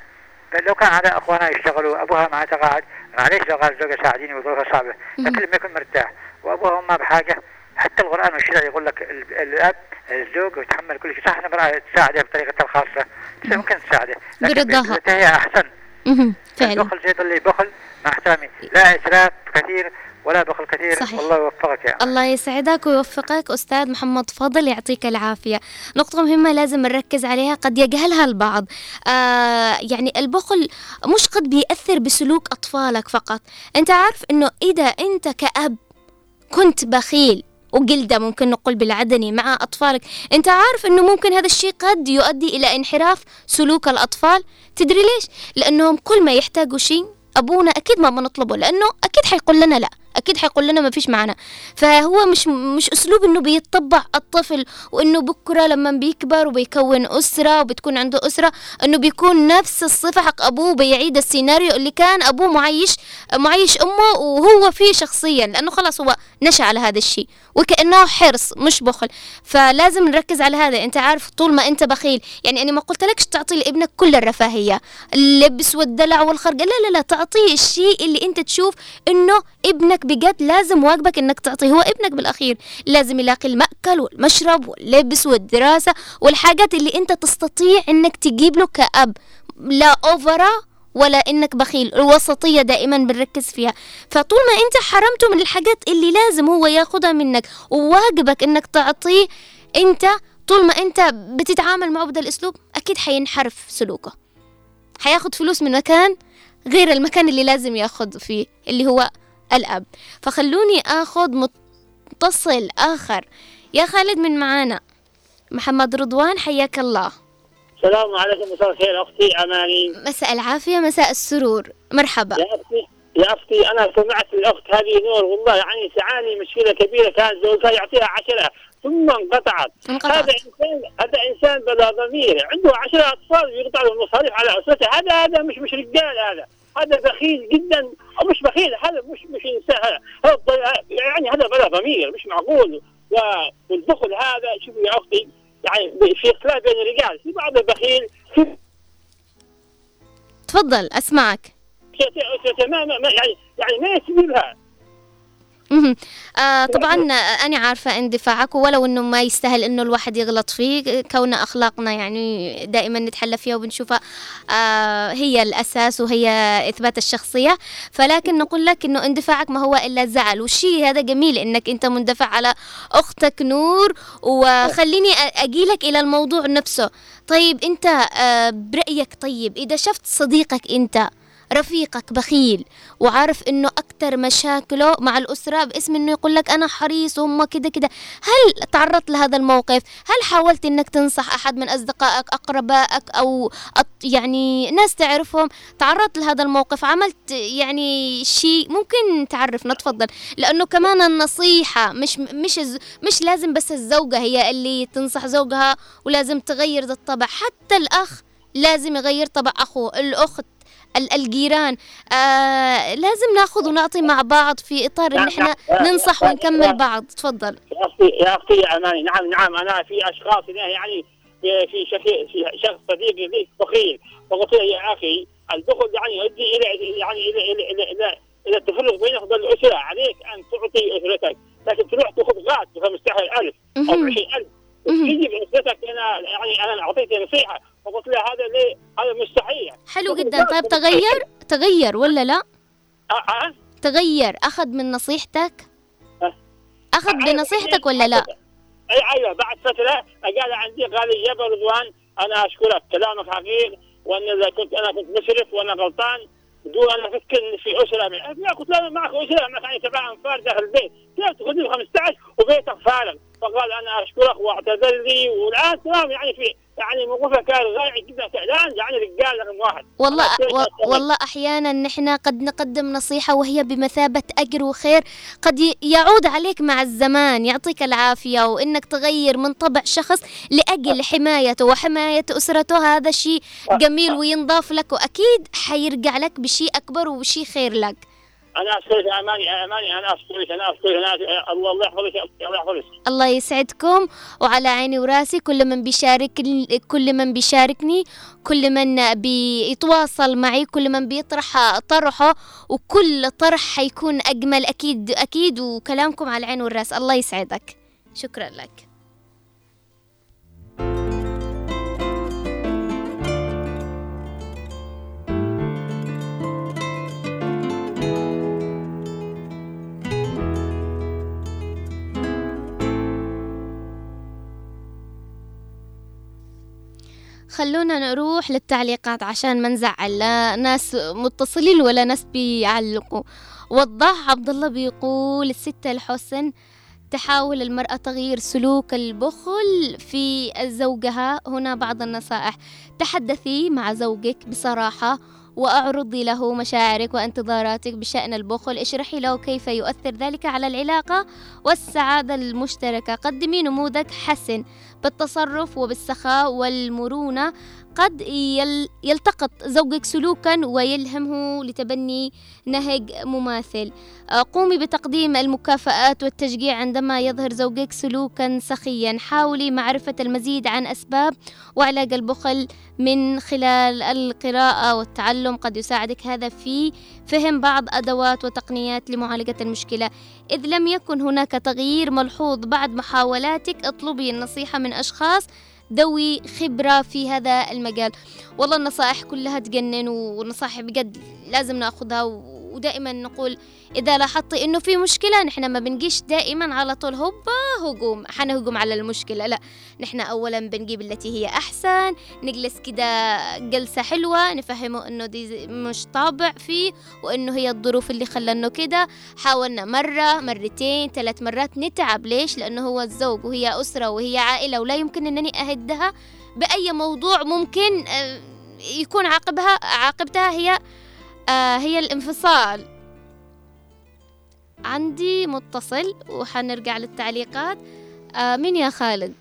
لو كان على أخوانا يشتغلوا أبوها مع تقاعد معليش لو قال الزوجة ساعديني وظروفها صعبة لكن لما يكون مرتاح. وأبوها وأمها بحاجة. حتى القرآن والشرع يقول لك ال- الأب الزوج يتحمل كل شيء. صح المرأة تساعده بطريقتها الخاصة. بس ممكن تساعده لكن. هي أحسن. مهم. فعلا. البخل زي اللي بخل مع احترامي. لا إسراف كثير ولا بخل كثير. صحيح. والله يوفقك يا الله يسعدك ويوفقك. أستاذ محمد فضل يعطيك العافية. نقطة مهمة لازم نركز عليها قد يجهلها البعض. آه يعني البخل مش قد بيأثر بسلوك أطفالك فقط. أنت عارف أنه إذا أنت كأب كنت بخيل وجلدة ممكن نقول بالعدني مع أطفالك. أنت عارف أنه ممكن هذا الشيء قد يؤدي إلى انحراف سلوك الأطفال؟ تدري ليش؟ لأنهم كل ما يحتاجوا شيء أبونا أكيد ما بنطلبه لأنه أكيد حيقول لنا لا. أكيد حيقول لنا ما فيش معنا فهو مش مش أسلوب إنه بيتطبع الطفل وإنه بكرة لما بيكبر وبيكون أسرة وبتكون عنده أسرة إنه بيكون نفس الصفة حق أبوه بيعيد السيناريو اللي كان أبوه معيش معيش أمه وهو فيه شخصيا لأنه خلاص هو نشأ على هذا الشيء وكأنه حرص مش بخل. فلازم نركز على هذا. أنت عارف طول ما أنت بخيل يعني أنا ما قلت لكش تعطي لابنك كل الرفاهية اللبس والدلع والخرق لا لا لا تعطيه الشيء اللي أنت تشوف إنه ابنك بجد لازم واجبك إنك تعطيه هو ابنك بالأخير. لازم يلاقي المأكل والمشرب واللبس والدراسة والحاجات اللي أنت تستطيع إنك تجيب له كأب. لا أوفرا ولا إنك بخيل الوسطية دائما بنركز فيها. فطول ما أنت حرمته من الحاجات اللي لازم هو ياخدها منك وواجبك إنك تعطيه أنت طول ما أنت بتتعامل معه بهذا الأسلوب أكيد حينحرف سلوكه. حياخد فلوس من مكان غير المكان اللي لازم ياخد فيه اللي هو الأب. فخلوني آخذ متصل آخر. يا خالد من معانا. محمد رضوان حياك الله. السلام عليكم مساء الخير. أختي اماني مساء العافية مساء السرور. مرحبا. يا أختي يا أختي أنا سمعت الأخت هذه نور. والله يعني تعاني مشكلة كبيرة كان زوجها يعطيها عشرة ثم انقطعت. انقطعت. هذا انسان هذا إنسان بلا ضمير. عنده عشرة أطفال يقطع المصاريف على أسرته. هذا هذا مش مش رجال هذا. هذا بخيل جدا أو مش بخيل هذا مش مش إنسان هذا يعني هذا بلا ضمير مش معقول والبخل هذا شوفوا يا أختي يعني في اختلاف بين الرجال في بعض البخيل في تفضل أسمعك ما ما- ما- يعني يعني ما يسببها. آه طبعا آه، أنا عارفة اندفاعك ولو إنه ما يستاهل إنه الواحد يغلط فيه كون أخلاقنا يعني دائما نتحلى فيها وبنشوفها آه هي الأساس وهي إثبات الشخصية. فلكن نقول لك إنه اندفاعك ما هو إلا زعل. والشيء هذا جميل إنك أنت مندفع على أختك نور. وخليني أجيلك إلى الموضوع نفسه. طيب أنت آه برأيك طيب إذا شفت صديقك أنت رفيقك بخيل وعارف إنه أكتر مشاكله مع الأسرة باسم إنه يقول لك أنا حريص وهم كده كده. هل تعرضت لهذا الموقف؟ هل حاولت إنك تنصح أحد من أصدقائك أقربائك أو يعني ناس تعرفهم؟ تعرضت لهذا الموقف؟ عملت يعني شيء؟ ممكن تعرفنا تفضل. لأنه كمان النصيحة مش مش مش لازم بس الزوجة هي اللي تنصح زوجها ولازم تغير ذا الطبع. حتى الأخ لازم يغير طبع أخوه. الأخت ال- الجيران. آه لازم ناخذ ونعطي مع بعض في إطار إن إحنا ننصح ونكمل بعض. تفضل. يا أختي يا أختي اماني نعم نعم أنا في أشخاص هنا يعني في في شخص في شخص صديقي لي بخيل تغير؟ تغير ولا لا؟ أه أه. تغير. أخذ من نصيحتك؟ أخذ أيوة، بنصيحتك ولا لا؟ إي أيوه. بعد فترة قال عندي قال لي يا رضوان أنا أشكرك. كلامك حقيقي وأن إذا كنت أنا كنت مسرف وأنا غلطان دون أنا أفكر في اسره من قلت له معك اسره معك يعني سبع انفار داخل البيت. كيف لي 15 وبيتك فارغ. فقال أنا أشكرك وأعتذر لي والآن تمام يعني في يعني موقفه كان رائع جدا الان يعني رجال رقم واحد. والله و... والله أحيانا نحن قد نقدم نصيحة وهي بمثابة أجر وخير قد يعود عليك مع الزمان يعطيك العافية وإنك تغير من طبع شخص لأجل حمايته وحماية أسرته. هذا شيء جميل وينضاف لك وأكيد حيرجع لك بشيء أكبر وبشيء خير لك. أنا يا اماني اماني أنا اشكرك أنا اشكرك أنا الله يحفظك الله يحفظك. الله يسعدكم وعلى عيني وراسي كل من بيشارك كل من بيشاركني كل من بيتواصل معي كل من بيطرح طرحه وكل طرح حيكون أجمل أكيد أكيد وكلامكم على العين والراس. الله يسعدك. شكرا لك. خلونا نروح للتعليقات عشان ما نزعل. لا ناس متصلين ولا ناس بيعلقوا. وضح عبد الله بيقول الستة الحسن تحاول المرأة تغيير سلوك البخل في زوجها. هنا بعض النصائح. تحدثي مع زوجك بصراحة وأعرضي له مشاعرك وانتظاراتك بشأن البخل. اشرحي له كيف يؤثر ذلك على العلاقة والسعادة المشتركة. قدمي نموذج حسن. بالتصرف وبالسخاء والمرونة قد يل يلتقط زوجك سلوكا ويلهمه لتبني نهج مماثل. آه، قومي بتقديم المكافآت والتشجيع عندما يظهر زوجك سلوكا سخيا. حاولي معرفة المزيد عن أسباب وعلاج البخل من خلال القراءة والتعلم. قد يساعدك هذا في فهم بعض أدوات وتقنيات لمعالجة المشكلة. إذ لم يكن هناك تغيير ملحوظ بعد محاولاتك اطلبي النصيحة من أشخاص ذوي خبرة في هذا المجال. والله النصائح كلها تجنن والنصائح بجد لازم ناخذها ودائما نقول إذا لاحظتي إنه في مشكلة نحن ما بنجيش دائما على طول هوبا هجوم. حنهجم على المشكلة لا. نحن أولا بنجيب التي هي أحسن نجلس كده جلسة حلوة نفهمه إنه دي مش طابع فيه وإنه هي الظروف اللي خلانه كده. حاولنا مرة مرتين ثلاث مرات نتعب. ليش؟ لأنه هو الزوج وهي أسرة وهي عائلة ولا يمكن أنني أهدها بأي موضوع ممكن آه، يكون عاقبها عاقبتها هي آه، هي الانفصال. عندي متصل وحنرجع للتعليقات. آه، مين يا خالد؟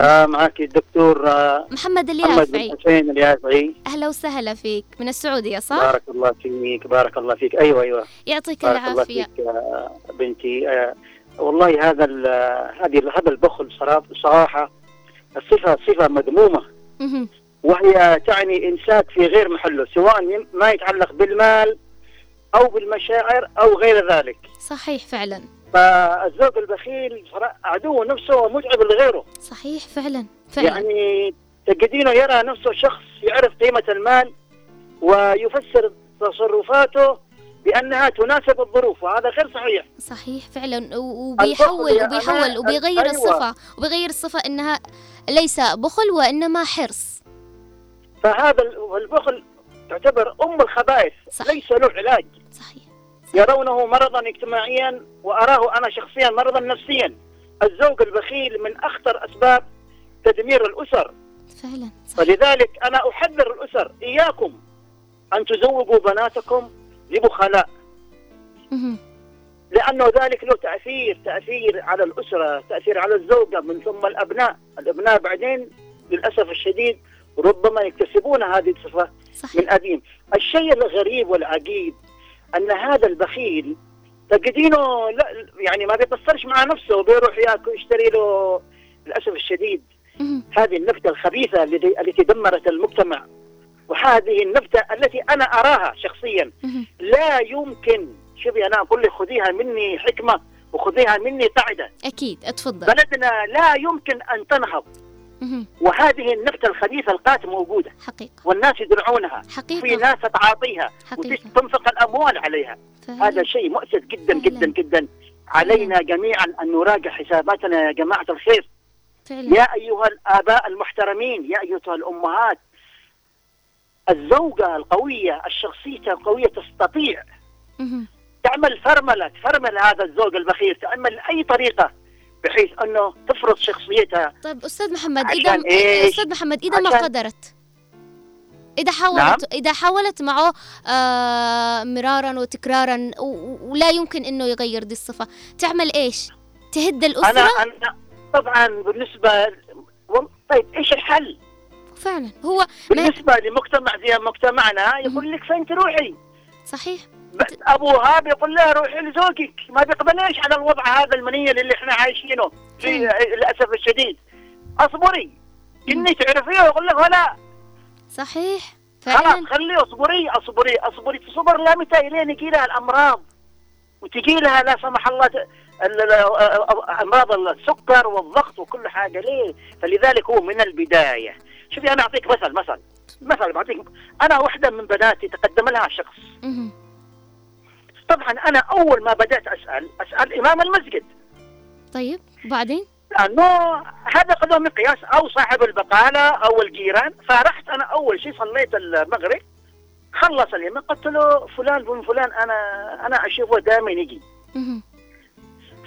آه معك الدكتور آه محمد اليافعي حسين اليافعي أهلا وسهلا فيك. من السعودية صح؟ بارك الله فيك بارك الله فيك. أيوه أيوه. يعطيك بارك الله فيك آه بنتي. آه والله هذا ال- هذه هذا البخل صراحة صراحة الصفه صفة مذمومة. مهم. وهي تعني امساك في غير محله سواء ما يتعلق بالمال أو بالمشاعر أو غير ذلك. صحيح فعلا. فالزوج البخيل عدو نفسه ومتعب لغيره. صحيح فعلا فعلا. يعني تجدينه يرى نفسه شخص يعرف قيمة المال ويفسر تصرفاته بأنها تناسب الظروف وهذا غير صحيح. صحيح فعلا. وبيحول وبيحول وبيغير أيوة. الصفة وبيغير الصفة إنها ليس بخل وإنما حرص. فهذا ال- البخل تعتبر أم الخبائث صح. ليس له علاج. صحيح. يرونه مرضا اجتماعيا وأراه أنا شخصيا مرضا نفسيا. الزوج البخيل من أخطر أسباب تدمير الأسر. فعلا صح فلذلك أنا أحذر الأسر إياكم أن تزوجوا بناتكم لبخلاء. لأنه ذلك له تأثير تأثير على الأسرة تأثير على الزوجة من ثم الأبناء. الأبناء بعدين للأسف الشديد ربما يكتسبون هذه الصفة صحيح من أبيهم الشيء الغريب والعجيب أن هذا البخيل تجدينه لا يعني ما بيقصرش مع نفسه بيروح ياكل يشتري له للأسف الشديد. هذه النبتة الخبيثة التي دمرت المجتمع وهذه النبتة التي أنا أراها شخصيا. لا يمكن شوفي أنا أقول لك خذيها مني حكمة وخذيها مني قاعدة أكيد أتفضل بلدنا لا يمكن أن تنهض. وهذه النبتة الخبيثة القاتل موجودة. حقيقة. والناس يدرعونها. في حقيقة ناس تعاطيها. حقيقة. وتنفق الأموال عليها. هذا شيء مؤسف جدا فعلا. جدا جدا. علينا جميعا أن نراجع حساباتنا يا جماعة الخير. فعلا. يا أيها الآباء المحترمين يا أيها الأمهات. الزوجة القوية الشخصية القوية تستطيع. تعمل فرملة تفرمل هذا الزوج البخيل تعمل أي طريقة. بحيث أنه تفرض شخصيتها طيب أستاذ محمد عشان إذا إيش؟ أستاذ محمد إذا ما قدرت إذا حاولت نعم. إذا حاولت معه آه مرارا وتكرارا ولا يمكن إنه يغير دي الصفة تعمل إيش؟ تهد أنا الأسرة؟ أنا طبعا بالنسبة طيب إيش الحل؟ فعلا هو ما بالنسبة لمجتمع زي مجتمعنا يقول لك فين تروحي؟ صحيح ب- ابوها بيقول لها روحي لزوجك ما بيقبلش على الوضع هذا المنيل اللي إحنا عايشينه؟ في مم. للأسف الشديد. أصبري. إني تعرفيه يقول لك ولا صحيح. خلاص خليه أصبري أصبري أصبري. تصبر لا متى الين يجي لها الأمراض. وتجي لها لا سمح الله أمراض السكر والضغط وكل حاجة. ليه؟ فلذلك هو من البداية. شوفي أنا أعطيك مثل مثل مثل. بعطيك أنا واحدة من بناتي تقدم لها شخص. طبعا أنا أول ما بدأت أسأل أسأل إمام المسجد طيب وبعدين؟ لأنه هذا قدوه مقياس أو صاحب البقالة أو الجيران فرحت أنا أول شيء صليت المغرب خلص اليمين قلت له فلان بن فلان أنا أنا أشوفه دائما يجي.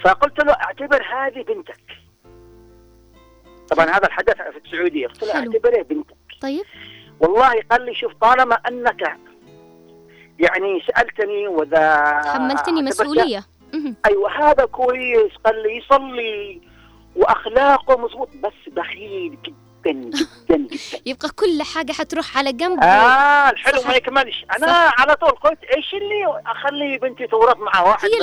فقلت له أعتبر هذه بنتك طبعا هذا الحدث في السعودية قلت له حلو. أعتبره بنتك طيب والله قال لي شوف طالما أنك يعني سألتني واذا حملتني مهم. أيوه هذا كويس. قال لي يصلي. وأخلاقه مضبوط بس بخيل جدا جدا جدا. يبقى كل حاجة حتروح على جنب. آه الحلو صح. ما يكملش. أنا على طول قلت إيش اللي أخلي بنتي تورط مع واحد؟ هي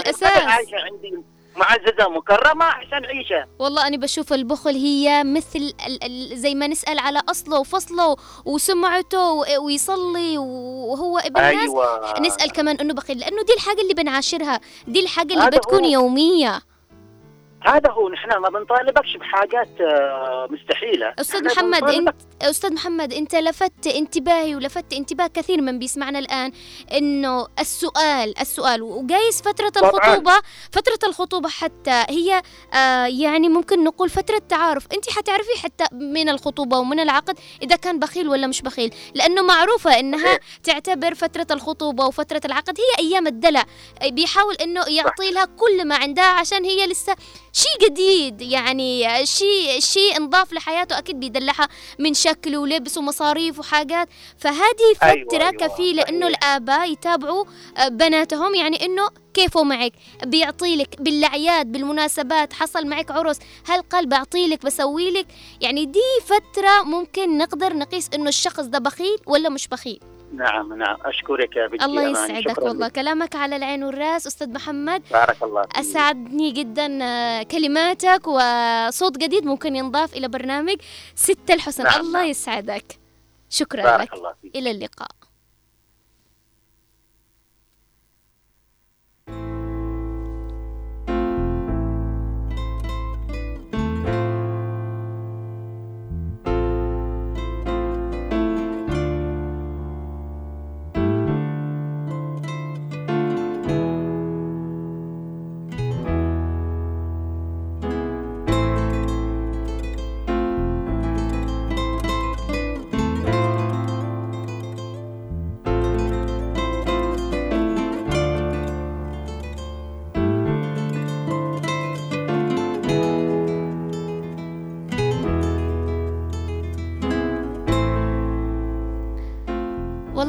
عايشة عندي. معززة مكرمة احسن عيشة. والله أنا بشوف البخل هي مثل ال- ال- زي ما نسأل على أصله وفصله وسمعته ويصلي وهو ابن ناس أيوه. نسأل كمان إنه بخيل لأنه دي الحاجة اللي بنعاشرها دي الحاجة اللي بتكون هو. يومية. هذا هو نحن ما بنطالبكش بحاجات آه، مستحيلة. أستاذ نحن محمد أنت أستاذ محمد أنت لفت انتباهي ولفت انتباه كثير من بيسمعنا الآن إنه السؤال السؤال وجايز فترة طبعاً. الخطوبة فترة الخطوبة حتى هي آه يعني ممكن نقول فترة تعارف. أنت حتعرفي حتى من الخطوبة ومن العقد إذا كان بخيل ولا مش بخيل لأنه معروفة إنها تعتبر فترة الخطوبة وفترة العقد هي أيام الدلع. بيحاول إنه يعطي لها كل ما عندها عشان هي لسه شيء جديد يعني شيء شيء انضاف لحياته أكيد بيدلعها من شكل ولبس ومصاريف وحاجات. فهذه أيوة، فترة أيوة، كفيلة إنه صحيح. الآباء يتابعوا آه، بناتهم يعني إنه كيفه معك؟ بيعطي لك بالأعياد بالمناسبات حصل معك عرس هل قال بعطي لك بسوي لك؟ يعني دي فترة ممكن نقدر نقيس إنه الشخص ده بخيل ولا مش بخيل. نعم نعم أشكرك يا بنتي الله. يسعدك والله لك. كلامك على العين والراس أستاذ محمد بارك الله فيك. أسعدني جدا آه، كلماتك وصوت جديد ممكن ينضاف إلى برنامج ست الحسن نعم، الله نعم. يسعدك شكرا بارك لك الله فيك إلى اللقاء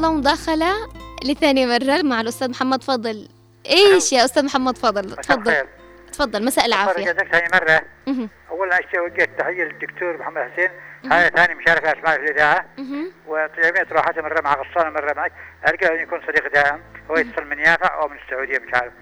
والله مداخلة لثاني مرة مع الأستاذ محمد فضل. إيش يا أستاذ محمد فضل؟ تفضل. تفضل مساء العافية. ثاني مرة. مهم. أول شيء وجهت تحية للدكتور محمد حسين. هذا ثاني مشاركة أسماء في الإذاعة. وجميع روحاته مرة مع غصان مرة معك. أرجو أن يكون صديق دائم. هو يتصل من يافع أو من السعودية مش عارف.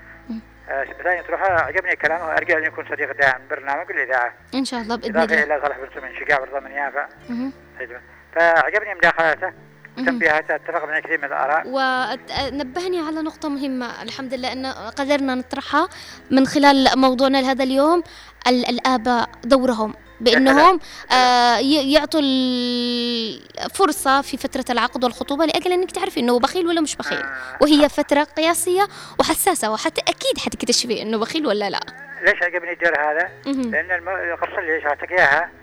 آه، ثاني تروح عجبني كلامه. أرجو أن يكون صديق دائم. برنامج الإذاعة. إن شاء الله بإذن إضافة الله. إلى صالح بن سمن شقاع برضه من يافع مهم. أيوة. فعجبني مداخلاته مهم. وتنبيهاته اتفق معي كثير من الآراء. ونبهني على نقطة مهمة. الحمد لله أن قدرنا نطرحها من خلال موضوعنا لهذا اليوم. ال- الآباء دورهم بأنهم آه يعطوا الفرصة في فترة العقد والخطوبة لأجل أنك تعرفي أنه بخيل ولا مش بخيل. آه، وهي فترة قياسية وحساسة وحتى أكيد حتكتشفي أنه بخيل ولا لا. ليش عجبني الدور هذا؟ الم- القصة اللي شرحتك إياها مهم.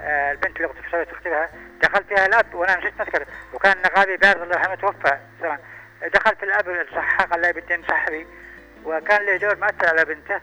آه، البنت اللي كنت سويت تخطبها دخل فيها الاب وأنا نسيت نذكر وكان نقابي بارد الله يرحمه توفى. زمان دخل في الأب صح قال لي بدي صاحبي وكان له دور مؤثر على بنته.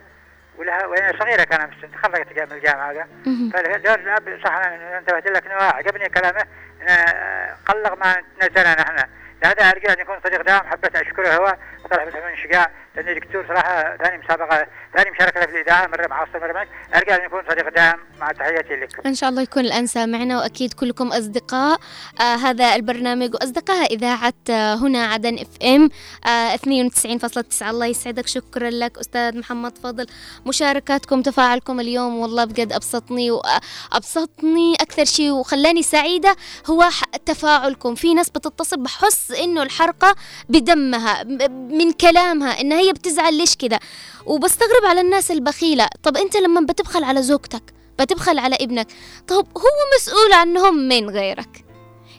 ولها وهي صغيرة كانت تخرجت من الجامعة هذا. فدور الأب صح أنا انتبهت لك إنه عجبني كلامه. إنه قلق ما نزلنا نحن. لهذا أرجو أن يكون صديق دائم حبيت أشكره هو. وطلع من شقاع لأنه دكتور صراحة ثاني مسابقة ثاني مشاركة في الإذاعة مرة مع مره معك ارجو أن يكون صديق دائم مع تحياتي لك. إن شاء الله يكون الآن سامعنا وأكيد كلكم أصدقاء. آه هذا البرنامج وأصدقاء إذاعة آه هنا عدن إف إم. آه 92.9 الله يسعدك شكرا لك. أستاذ محمد فضل مشاركاتكم تفاعلكم اليوم والله بجد أبسطني وأبسطني أكثر شيء وخلاني سعيدة هو تفاعلكم. في ناس بتتصل بحس إنه الحلقة بدمها من كلامها إن هي بتزعل ليش كده؟ وبستغرب على الناس البخيلة. طب أنت لما بتبخل على زوجتك بتبخل على ابنك طب هو مسؤول عنهم من غيرك؟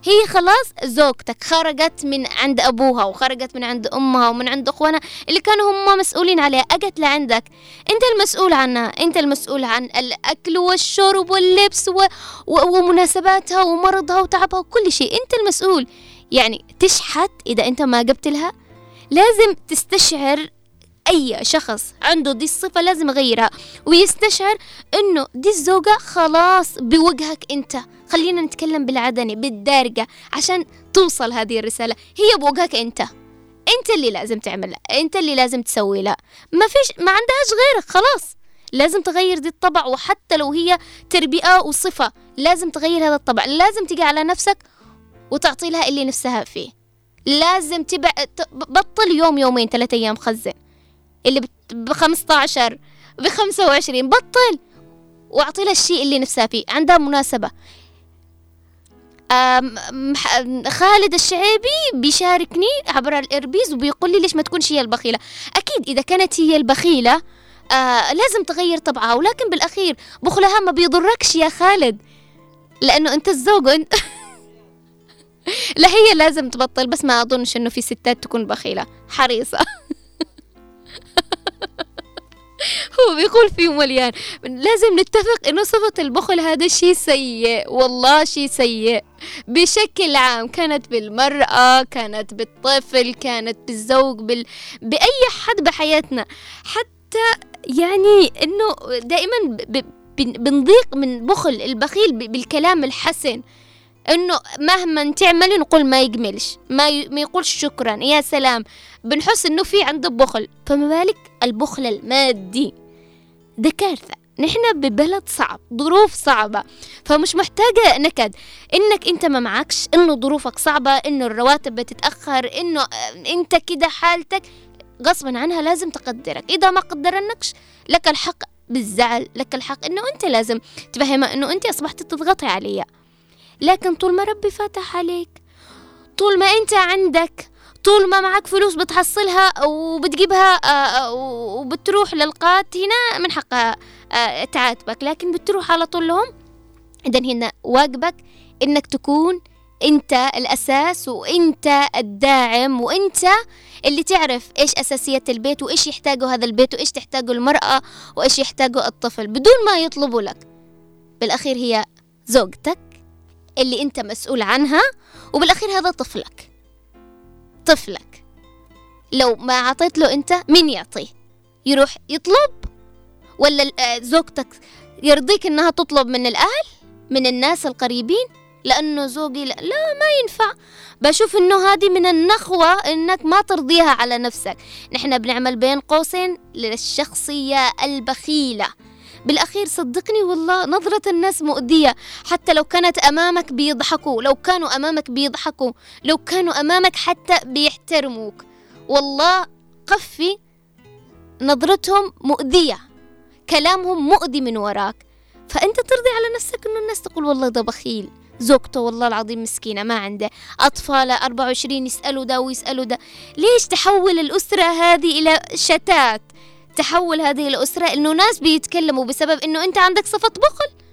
هي خلاص زوجتك خرجت من عند أبوها وخرجت من عند أمها ومن عند أخوانها اللي كانوا هم مسؤولين عليها. أجت لعندك. أنت المسؤول عنها. أنت المسؤول عن الأكل والشرب واللبس و... و... ومناسباتها ومرضها وتعبها وكل شيء. أنت المسؤول. يعني تشحت إذا أنت ما جبت لها؟ لازم تستشعر أي شخص عنده دي الصفة لازم يغيرها ويستشعر إنه دي الزوجة خلاص بوجهك أنت. خلينا نتكلم بالعدني بالدارجة عشان توصل هذه الرسالة. هي بوجهك أنت. أنت اللي لازم تعملها أنت اللي لازم تسوي لها. ما فيش ما عندهاش غيرك خلاص. لازم تغير دي الطبع وحتى لو هي تربية وصفة لازم تغير هذا الطبع. لازم تيجي على نفسك وتعطي لها اللي نفسها فيه. لازم تبع بطل يوم يومين ثلاثة أيام خزن. اللي ب 15 ب 25 بطل! واعطي لها الشيء اللي نفسها فيه عندها مناسبة. خالد الشعيبي بيشاركني عبر الإربيز وبيقول لي ليش ما تكونش هي البخيلة. أكيد إذا كانت هي البخيلة آه لازم تغير طبعها. ولكن بالأخير بخلها ما بيضركش يا خالد لأنه أنت الزوج وأنت لا هي لازم تبطل بس ما أظنش إنه في ستات تكون بخيلة. حريصة. هو بيقول فيه مليان. لازم نتفق إنه صفة البخل هذا شيء سيء. والله شيء سيء. بشكل عام كانت بالمرأة كانت بالطفل كانت بالزوج بال... بأي حد بحياتنا. حتى يعني إنه دائما ب- بنضيق من بخل البخيل بالكلام الحسن. إنه مهما تعمل نقول ما يجملش ما, ي... ما يقولش شكرا يا سلام. بنحس إنه في عنده بخل. فما بالك البخل المادي؟ ده كارثة نحن ببلد صعب ظروف صعبة. فمش محتاجة نكد. إنك أنت ما معكش إنه ظروفك صعبة إنه الرواتب بتتأخر إنه آه، أنت كده حالتك. غصبا عنها لازم تقدرك. إذا ما قدرنكش لك الحق بالزعل لك الحق إنه أنت لازم تفهمها إنه أنت أصبحت تضغطي عليها. لكن طول ما ربي فاتح عليك طول ما أنت عندك طول ما معك فلوس بتحصلها وبتجيبها آه، آه، وبتروح للقات هنا من حقها آه، تعاتبك. لكن بتروح على طول لهم إذا هنا واجبك إنك تكون أنت الأساس وأنت الداعم وأنت اللي تعرف إيش أساسيات البيت وإيش يحتاجه هذا البيت وإيش تحتاجه المرأة وإيش يحتاجه الطفل بدون ما يطلبوا لك. بالأخير هي زوجتك. اللي أنت مسؤول عنها وبالأخير هذا طفلك. طفلك. لو ما أعطيت له أنت مين يعطيه؟ يروح يطلب؟ ولا آه، زوجتك يرضيك إنها تطلب من الأهل؟ من الناس القريبين؟ لأنه زوجي لا, لا ما ينفع. بشوف إنه هذه من النخوة إنك ما ترضيها على نفسك. نحن بنعمل بين قوسين للشخصية البخيلة. بالأخير صدقني والله نظرة الناس مؤذية. حتى لو كانت أمامك بيضحكوا لو كانوا أمامك بيضحكوا لو كانوا أمامك حتى بيحترموك. والله قفي نظرتهم مؤذية كلامهم مؤذي من وراك. فأنت ترضي على نفسك إنه الناس تقول والله ده بخيل. زوجته والله العظيم مسكينة ما عنده. أطفال 24 يسألوا ده ويسألوا ده. ليش تحول الأسرة هذه إلى شتات؟ تحول هذه الأسرة إنه ناس بيتكلموا بسبب إنه أنت عندك صفة بخل.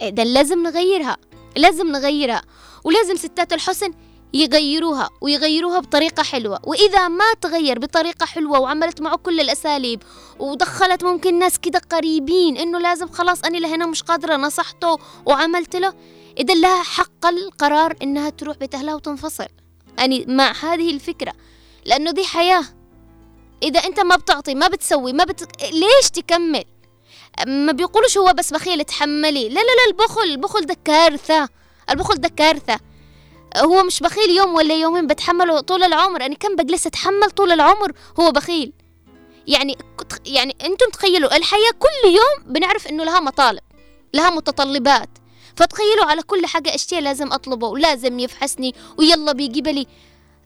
إيه ده لازم نغيرها لازم نغيرها ولازم ستات الحسن يغيروها ويغيروها بطريقة حلوة. وإذا ما تغير بطريقة حلوة وعملت معه كل الأساليب ودخلت ممكن ناس كده قريبين إنه لازم خلاص أنا لهنا مش قادرة نصحته وعملت له إذا لها حق القرار إنها تروح بيت أهلها وتنفصل. يعني مع هذه الفكرة لأنه دي حياة. إذا أنت ما بتعطي ما بتسوي ما بت... ليش تكمل؟ ما بيقولوش هو بس بخيل تحملي لا لا لا البخل البخل ده كارثة. البخل ده كارثة. هو مش بخيل يوم ولا يومين بتحمله طول العمر. يعني كم بجلس أتحمل طول العمر هو بخيل؟ يعني يعني أنتم تخيلوا الحياة كل يوم بنعرف إنه لها مطالب لها متطلبات. فتخيلوا على كل حاجة اشياء لازم أطلبه؟ ولازم يفحصني ويلا بيجيب لي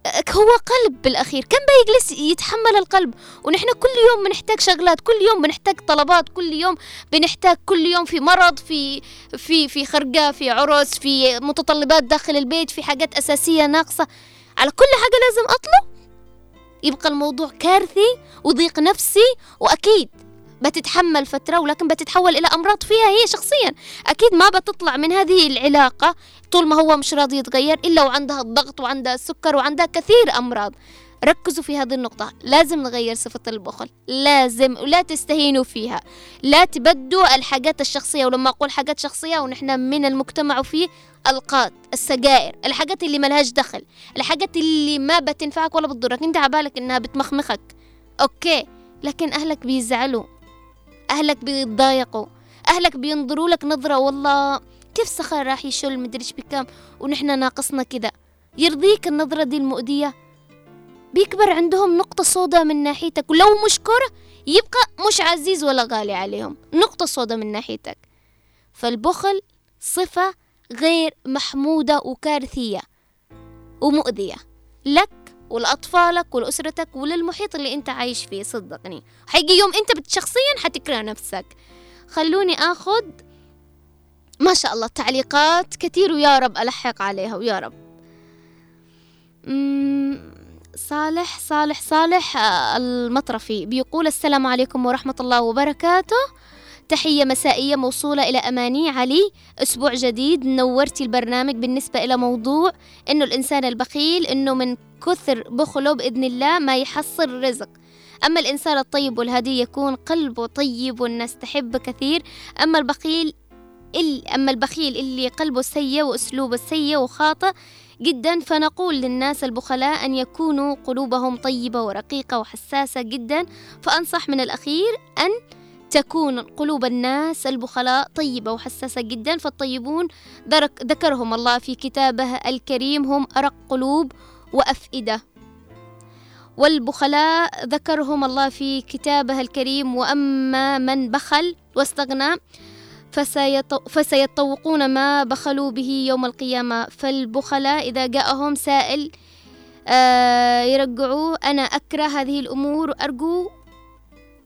هو قلب بالأخير. كم بيجلس يتحمل القلب؟ ونحن كل يوم بنحتاج شغلات كل يوم بنحتاج طلبات كل يوم بنحتاج كل يوم في مرض في في في خرقة في عرس في متطلبات داخل البيت في حاجات أساسية ناقصة. على كل حاجة لازم أطلب؟ يبقى الموضوع كارثي وضيق نفسي وأكيد بتتحمل فترة ولكن بتتحول إلى أمراض فيها هي شخصيا. أكيد ما بتطلع من هذه العلاقة طول ما هو مش راضي يتغير إلا وعندها الضغط وعندها السكر وعندها كثير أمراض. ركزوا في هذه النقطة. لازم نغير صفة البخل. لازم ولا تستهينوا فيها. لا تبدوا الحاجات الشخصية ولما أقول حاجات شخصية ونحن من المجتمع وفيه القات السجائر الحاجات اللي ملهاش دخل الحاجات اللي ما بتنفعك ولا بتضرك. أنت عبالك إنها بتمخمخك. أوكي لكن أهلك بيزعلوا. أهلك بيتضايقوا أهلك بينظروا لك نظرة والله كيف سخر راح يشل مدريش بكام ونحن ناقصنا كده. يرضيك النظرة دي المؤذية؟ بيكبر عندهم نقطة سوداء من ناحيتك ولو مش كرة يبقى مش عزيز ولا غالي عليهم. نقطة سوداء من ناحيتك. فالبخل صفة غير محمودة وكارثية ومؤذية. لك ولأطفالك ولأسرتك وللمحيط اللي أنت عايش فيه صدقني. حيجي يوم أنت بت- شخصيا حتكره نفسك. خلوني آخذ ما شاء الله تعليقات كثير ويا رب ألحق عليها ويا رب. صالح صالح صالح آه، المطرفي بيقول السلام عليكم ورحمة الله وبركاته. تحية مسائية موصولة إلى أماني. علي أسبوع جديد نورتي البرنامج بالنسبة إلى موضوع إنه الإنسان البخيل إنه من كثر بخله بإذن الله ما يحصل رزق. أما الإنسان الطيب والهادي يكون قلبه طيب والناس تحبه كثير. أما البخيل ال- أما البخيل اللي قلبه سيء وأسلوبه سيء وخاطئ جدا فنقول للناس البخلاء أن يكونوا قلوبهم طيبة ورقيقة وحساسة جدا. فأنصح من الأخير أن تكون قلوب الناس البخلاء طيبة وحساسة جدا فالطيبون ذكرهم الله في كتابه الكريم هم أرق قلوب وأفئدة. والبخلاء ذكرهم الله في كتابه الكريم وأما من بخل واستغنى فسيطوقون ما بخلوا به يوم القيامة. فالبخلاء إذا جاءهم سائل آه، يرجعوه أنا أكره هذه الأمور وأرجو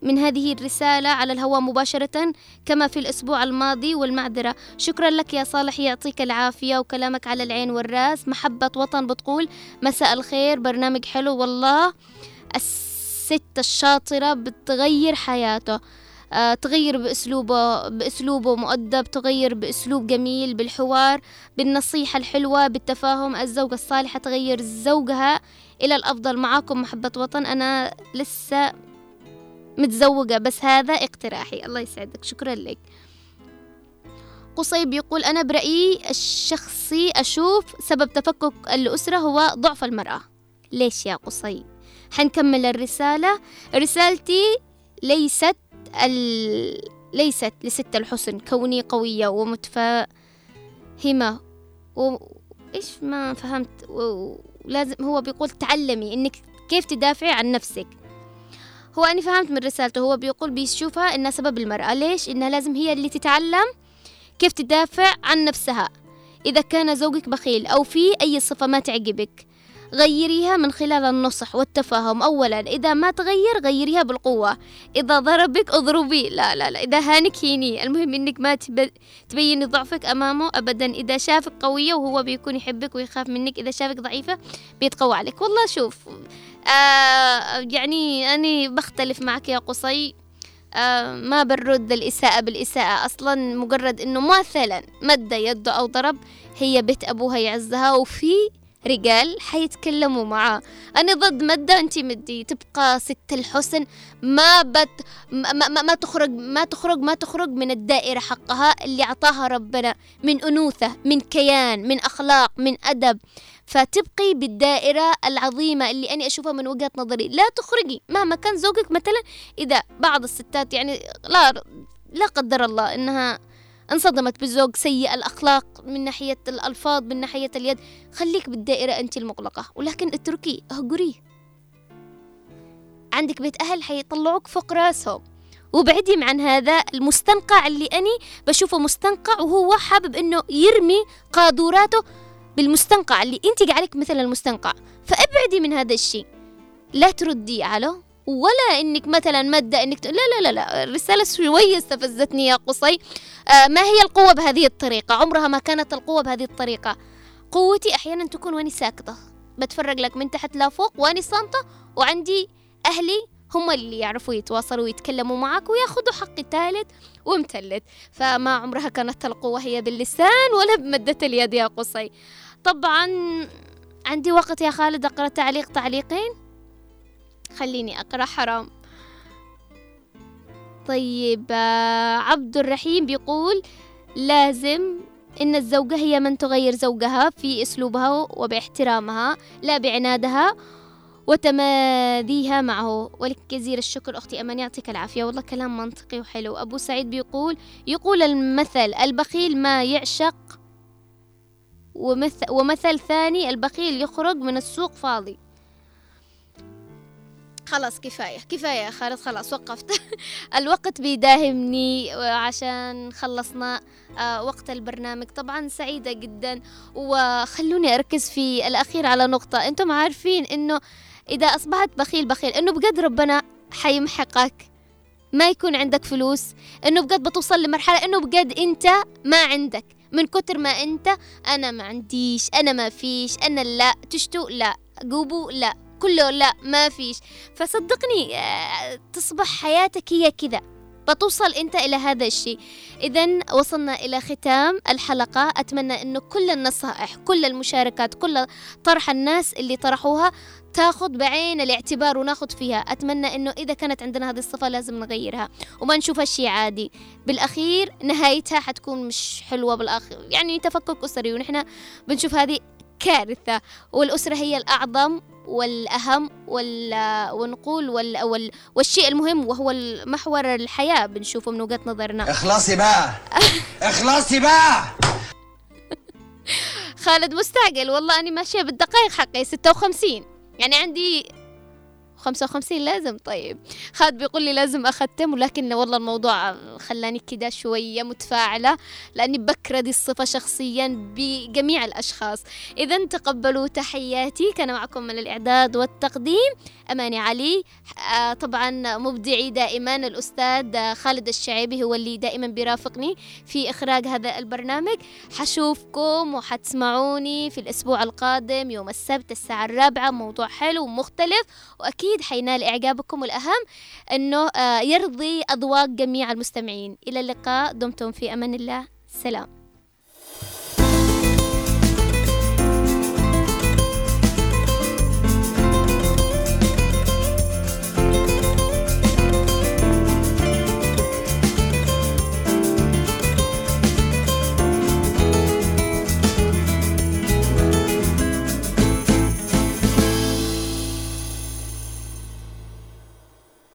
من هذه الرسالة على الهواء مباشرة كما في الأسبوع الماضي والمعذرة. شكرا لك يا صالح يعطيك العافية وكلامك على العين والرأس. محبة وطن بتقول مساء الخير برنامج حلو والله الست الشاطرة بتغير حياته. آه، تغير بأسلوبه بأسلوبه مؤدب تغير بأسلوب جميل بالحوار بالنصيحة الحلوة بالتفاهم. الزوجة الصالحة تغير زوجها إلى الأفضل. معاكم محبة وطن أنا لسه متزوجة بس هذا اقتراحي. الله يسعدك. شكرا لك. قصيب يقول أنا برأيي الشخصي أشوف سبب تفكك الأسرة هو ضعف المرأة. ليش يا قصي حنكمل الرسالة. رسالتي ليست ال... ليست لست الحسن. كوني قوية ومتفهمة. و... إيش ما فهمت؟ و... لازم هو بيقول تعلمي إنك كيف تدافعي عن نفسك. هو أنا فهمت من رسالته هو بيقول بيشوفها إنها سبب المرأة. ليش؟ إنها لازم هي اللي تتعلم كيف تدافع عن نفسها. إذا كان زوجك بخيل أو في أي صفة ما تعجبك غيريها من خلال النصح والتفاهم. أولا إذا ما تغير غيريها بالقوة. إذا ضربك اضربي. لا لا لا إذا هانك هيني. المهم إنك ما تب... تبيني ضعفك أمامه أبدا. إذا شافك قوية وهو بيكون يحبك ويخاف منك إذا شافك ضعيفة بيتقوى عليك. والله شوف آه يعني أنا بختلف معك يا قصي. آه ما برد الإساءة بالإساءة. أصلا مجرد إنه مثلا مد يده أو ضرب هي بيت أبوها يعزها وفي رجال حيتكلموا معاه. أنا ضد مدة أنت مدي تبقى ست الحسن. ما بت ما, ما, ما تخرج ما تخرج ما تخرج من الدائرة حقها اللي أعطاها ربنا. من أنوثة من كيان من أخلاق من أدب. فتبقي بالدائرة العظيمة اللي أنا أشوفها من وجهة نظري. لا تخرجي مهما كان زوجك مثلا. إذا بعض الستات يعني لا لا قدر الله إنها انصدمت بزوج سيء الأخلاق من ناحية الألفاظ من ناحية اليد. خليك بالدائرة أنت المغلقة. ولكن اتركيه اهجريه عندك بيت أهل حيطلعوك فوق راسهم. وابعدي عن هذا المستنقع اللي أني بشوفه مستنقع وهو حابب إنه يرمي قادوراته بالمستنقع اللي انت عليك مثل المستنقع. فابعدي من هذا الشيء. لا تردي على ولا إنك مثلا مادة إنك ت... لا لا لا لا الرسالة شوية استفزتني يا قصي. آه ما هي القوة بهذه الطريقة؟ عمرها ما كانت القوة بهذه الطريقة. قوتي أحيانا تكون واني ساكتة. بتفرج لك من تحت لفوق واني صامتة وعندي أهلي هم اللي يعرفوا يتواصلوا ويتكلموا معك وياخذوا حقي ثالث ومثلث فما عمرها كانت القوة هي باللسان ولا بمدة اليد يا قصي. طبعا عندي وقت يا خالد أقرأ تعليق تعليقين؟ خليني أقرأ حرام. طيب آه، عبد الرحيم بيقول لازم إن الزوجة هي من تغير زوجها في أسلوبها وباحترامها لا بعنادها وتماديها معه. ولك جزيل الشكر أختي أمان يعطيك العافية. والله كلام منطقي وحلو. أبو سعيد بيقول يقول المثل البخيل ما يعشق ومثل, ومثل ثاني البخيل يخرج من السوق فاضي. خلاص كفاية كفاية يا خالد خلاص وقفت. الوقت بيداهمني عشان خلصنا آه، وقت البرنامج. طبعا سعيدة جدا. وخلوني أركز في الأخير على نقطة. أنتم عارفين أنه إذا أصبحت بخيل بخيل أنه بجد ربنا حيمحقك. ما يكون عندك فلوس أنه بجد بتوصل لمرحلة أنه بجد أنت ما عندك. من كتر ما أنت أنا ما عنديش أنا ما فيش أنا لا تشتو لا قوبو لا كله لا ما فيش. فصدقني آه، تصبح حياتك هي كذا. بتوصل أنت إلى هذا الشيء. اذا وصلنا إلى ختام الحلقة. أتمنى إنه كل النصائح كل المشاركات كل طرح الناس اللي طرحوها تاخذ بعين الاعتبار وناخذ فيها. أتمنى إنه إذا كانت عندنا هذه الصفة لازم نغيرها. وما نشوفها شيء عادي. بالأخير نهايتها حتكون مش حلوة بالاخر يعني تفكك أسري ونحن بنشوف هذه كارثه والأسرة هي الأعظم والأهم وال... ونقول وال... وال... والشيء المهم وهو محور الحياة بنشوفه من وجهة نظرنا. اخلصي بقى. اخلصي بقى. خالد مستعجل. والله أنا ماشية بالدقائق حقي ستة وخمسين. يعني عندي خمسة وخمسين لازم طيب. خالد بيقول لي لازم أختم ولكن والله الموضوع خلاني كده شوية متفاعلة لأني بكرة دي الصفة شخصيا بجميع الأشخاص. إذا تقبلوا تحياتي كان معكم من الإعداد والتقديم أماني علي. آه طبعا مبدعي دائما الأستاذ خالد الشعيبي هو اللي دائما بيرافقني في إخراج هذا البرنامج. حشوفكم وحتسمعوني في الأسبوع القادم يوم السبت الساعة الرابعة. موضوع حلو ومختلف وأكيد حينال إعجابكم والأهم أنه آه، يرضي أذواق جميع المستمعين. إلى اللقاء دمتم في أمان الله. سلام.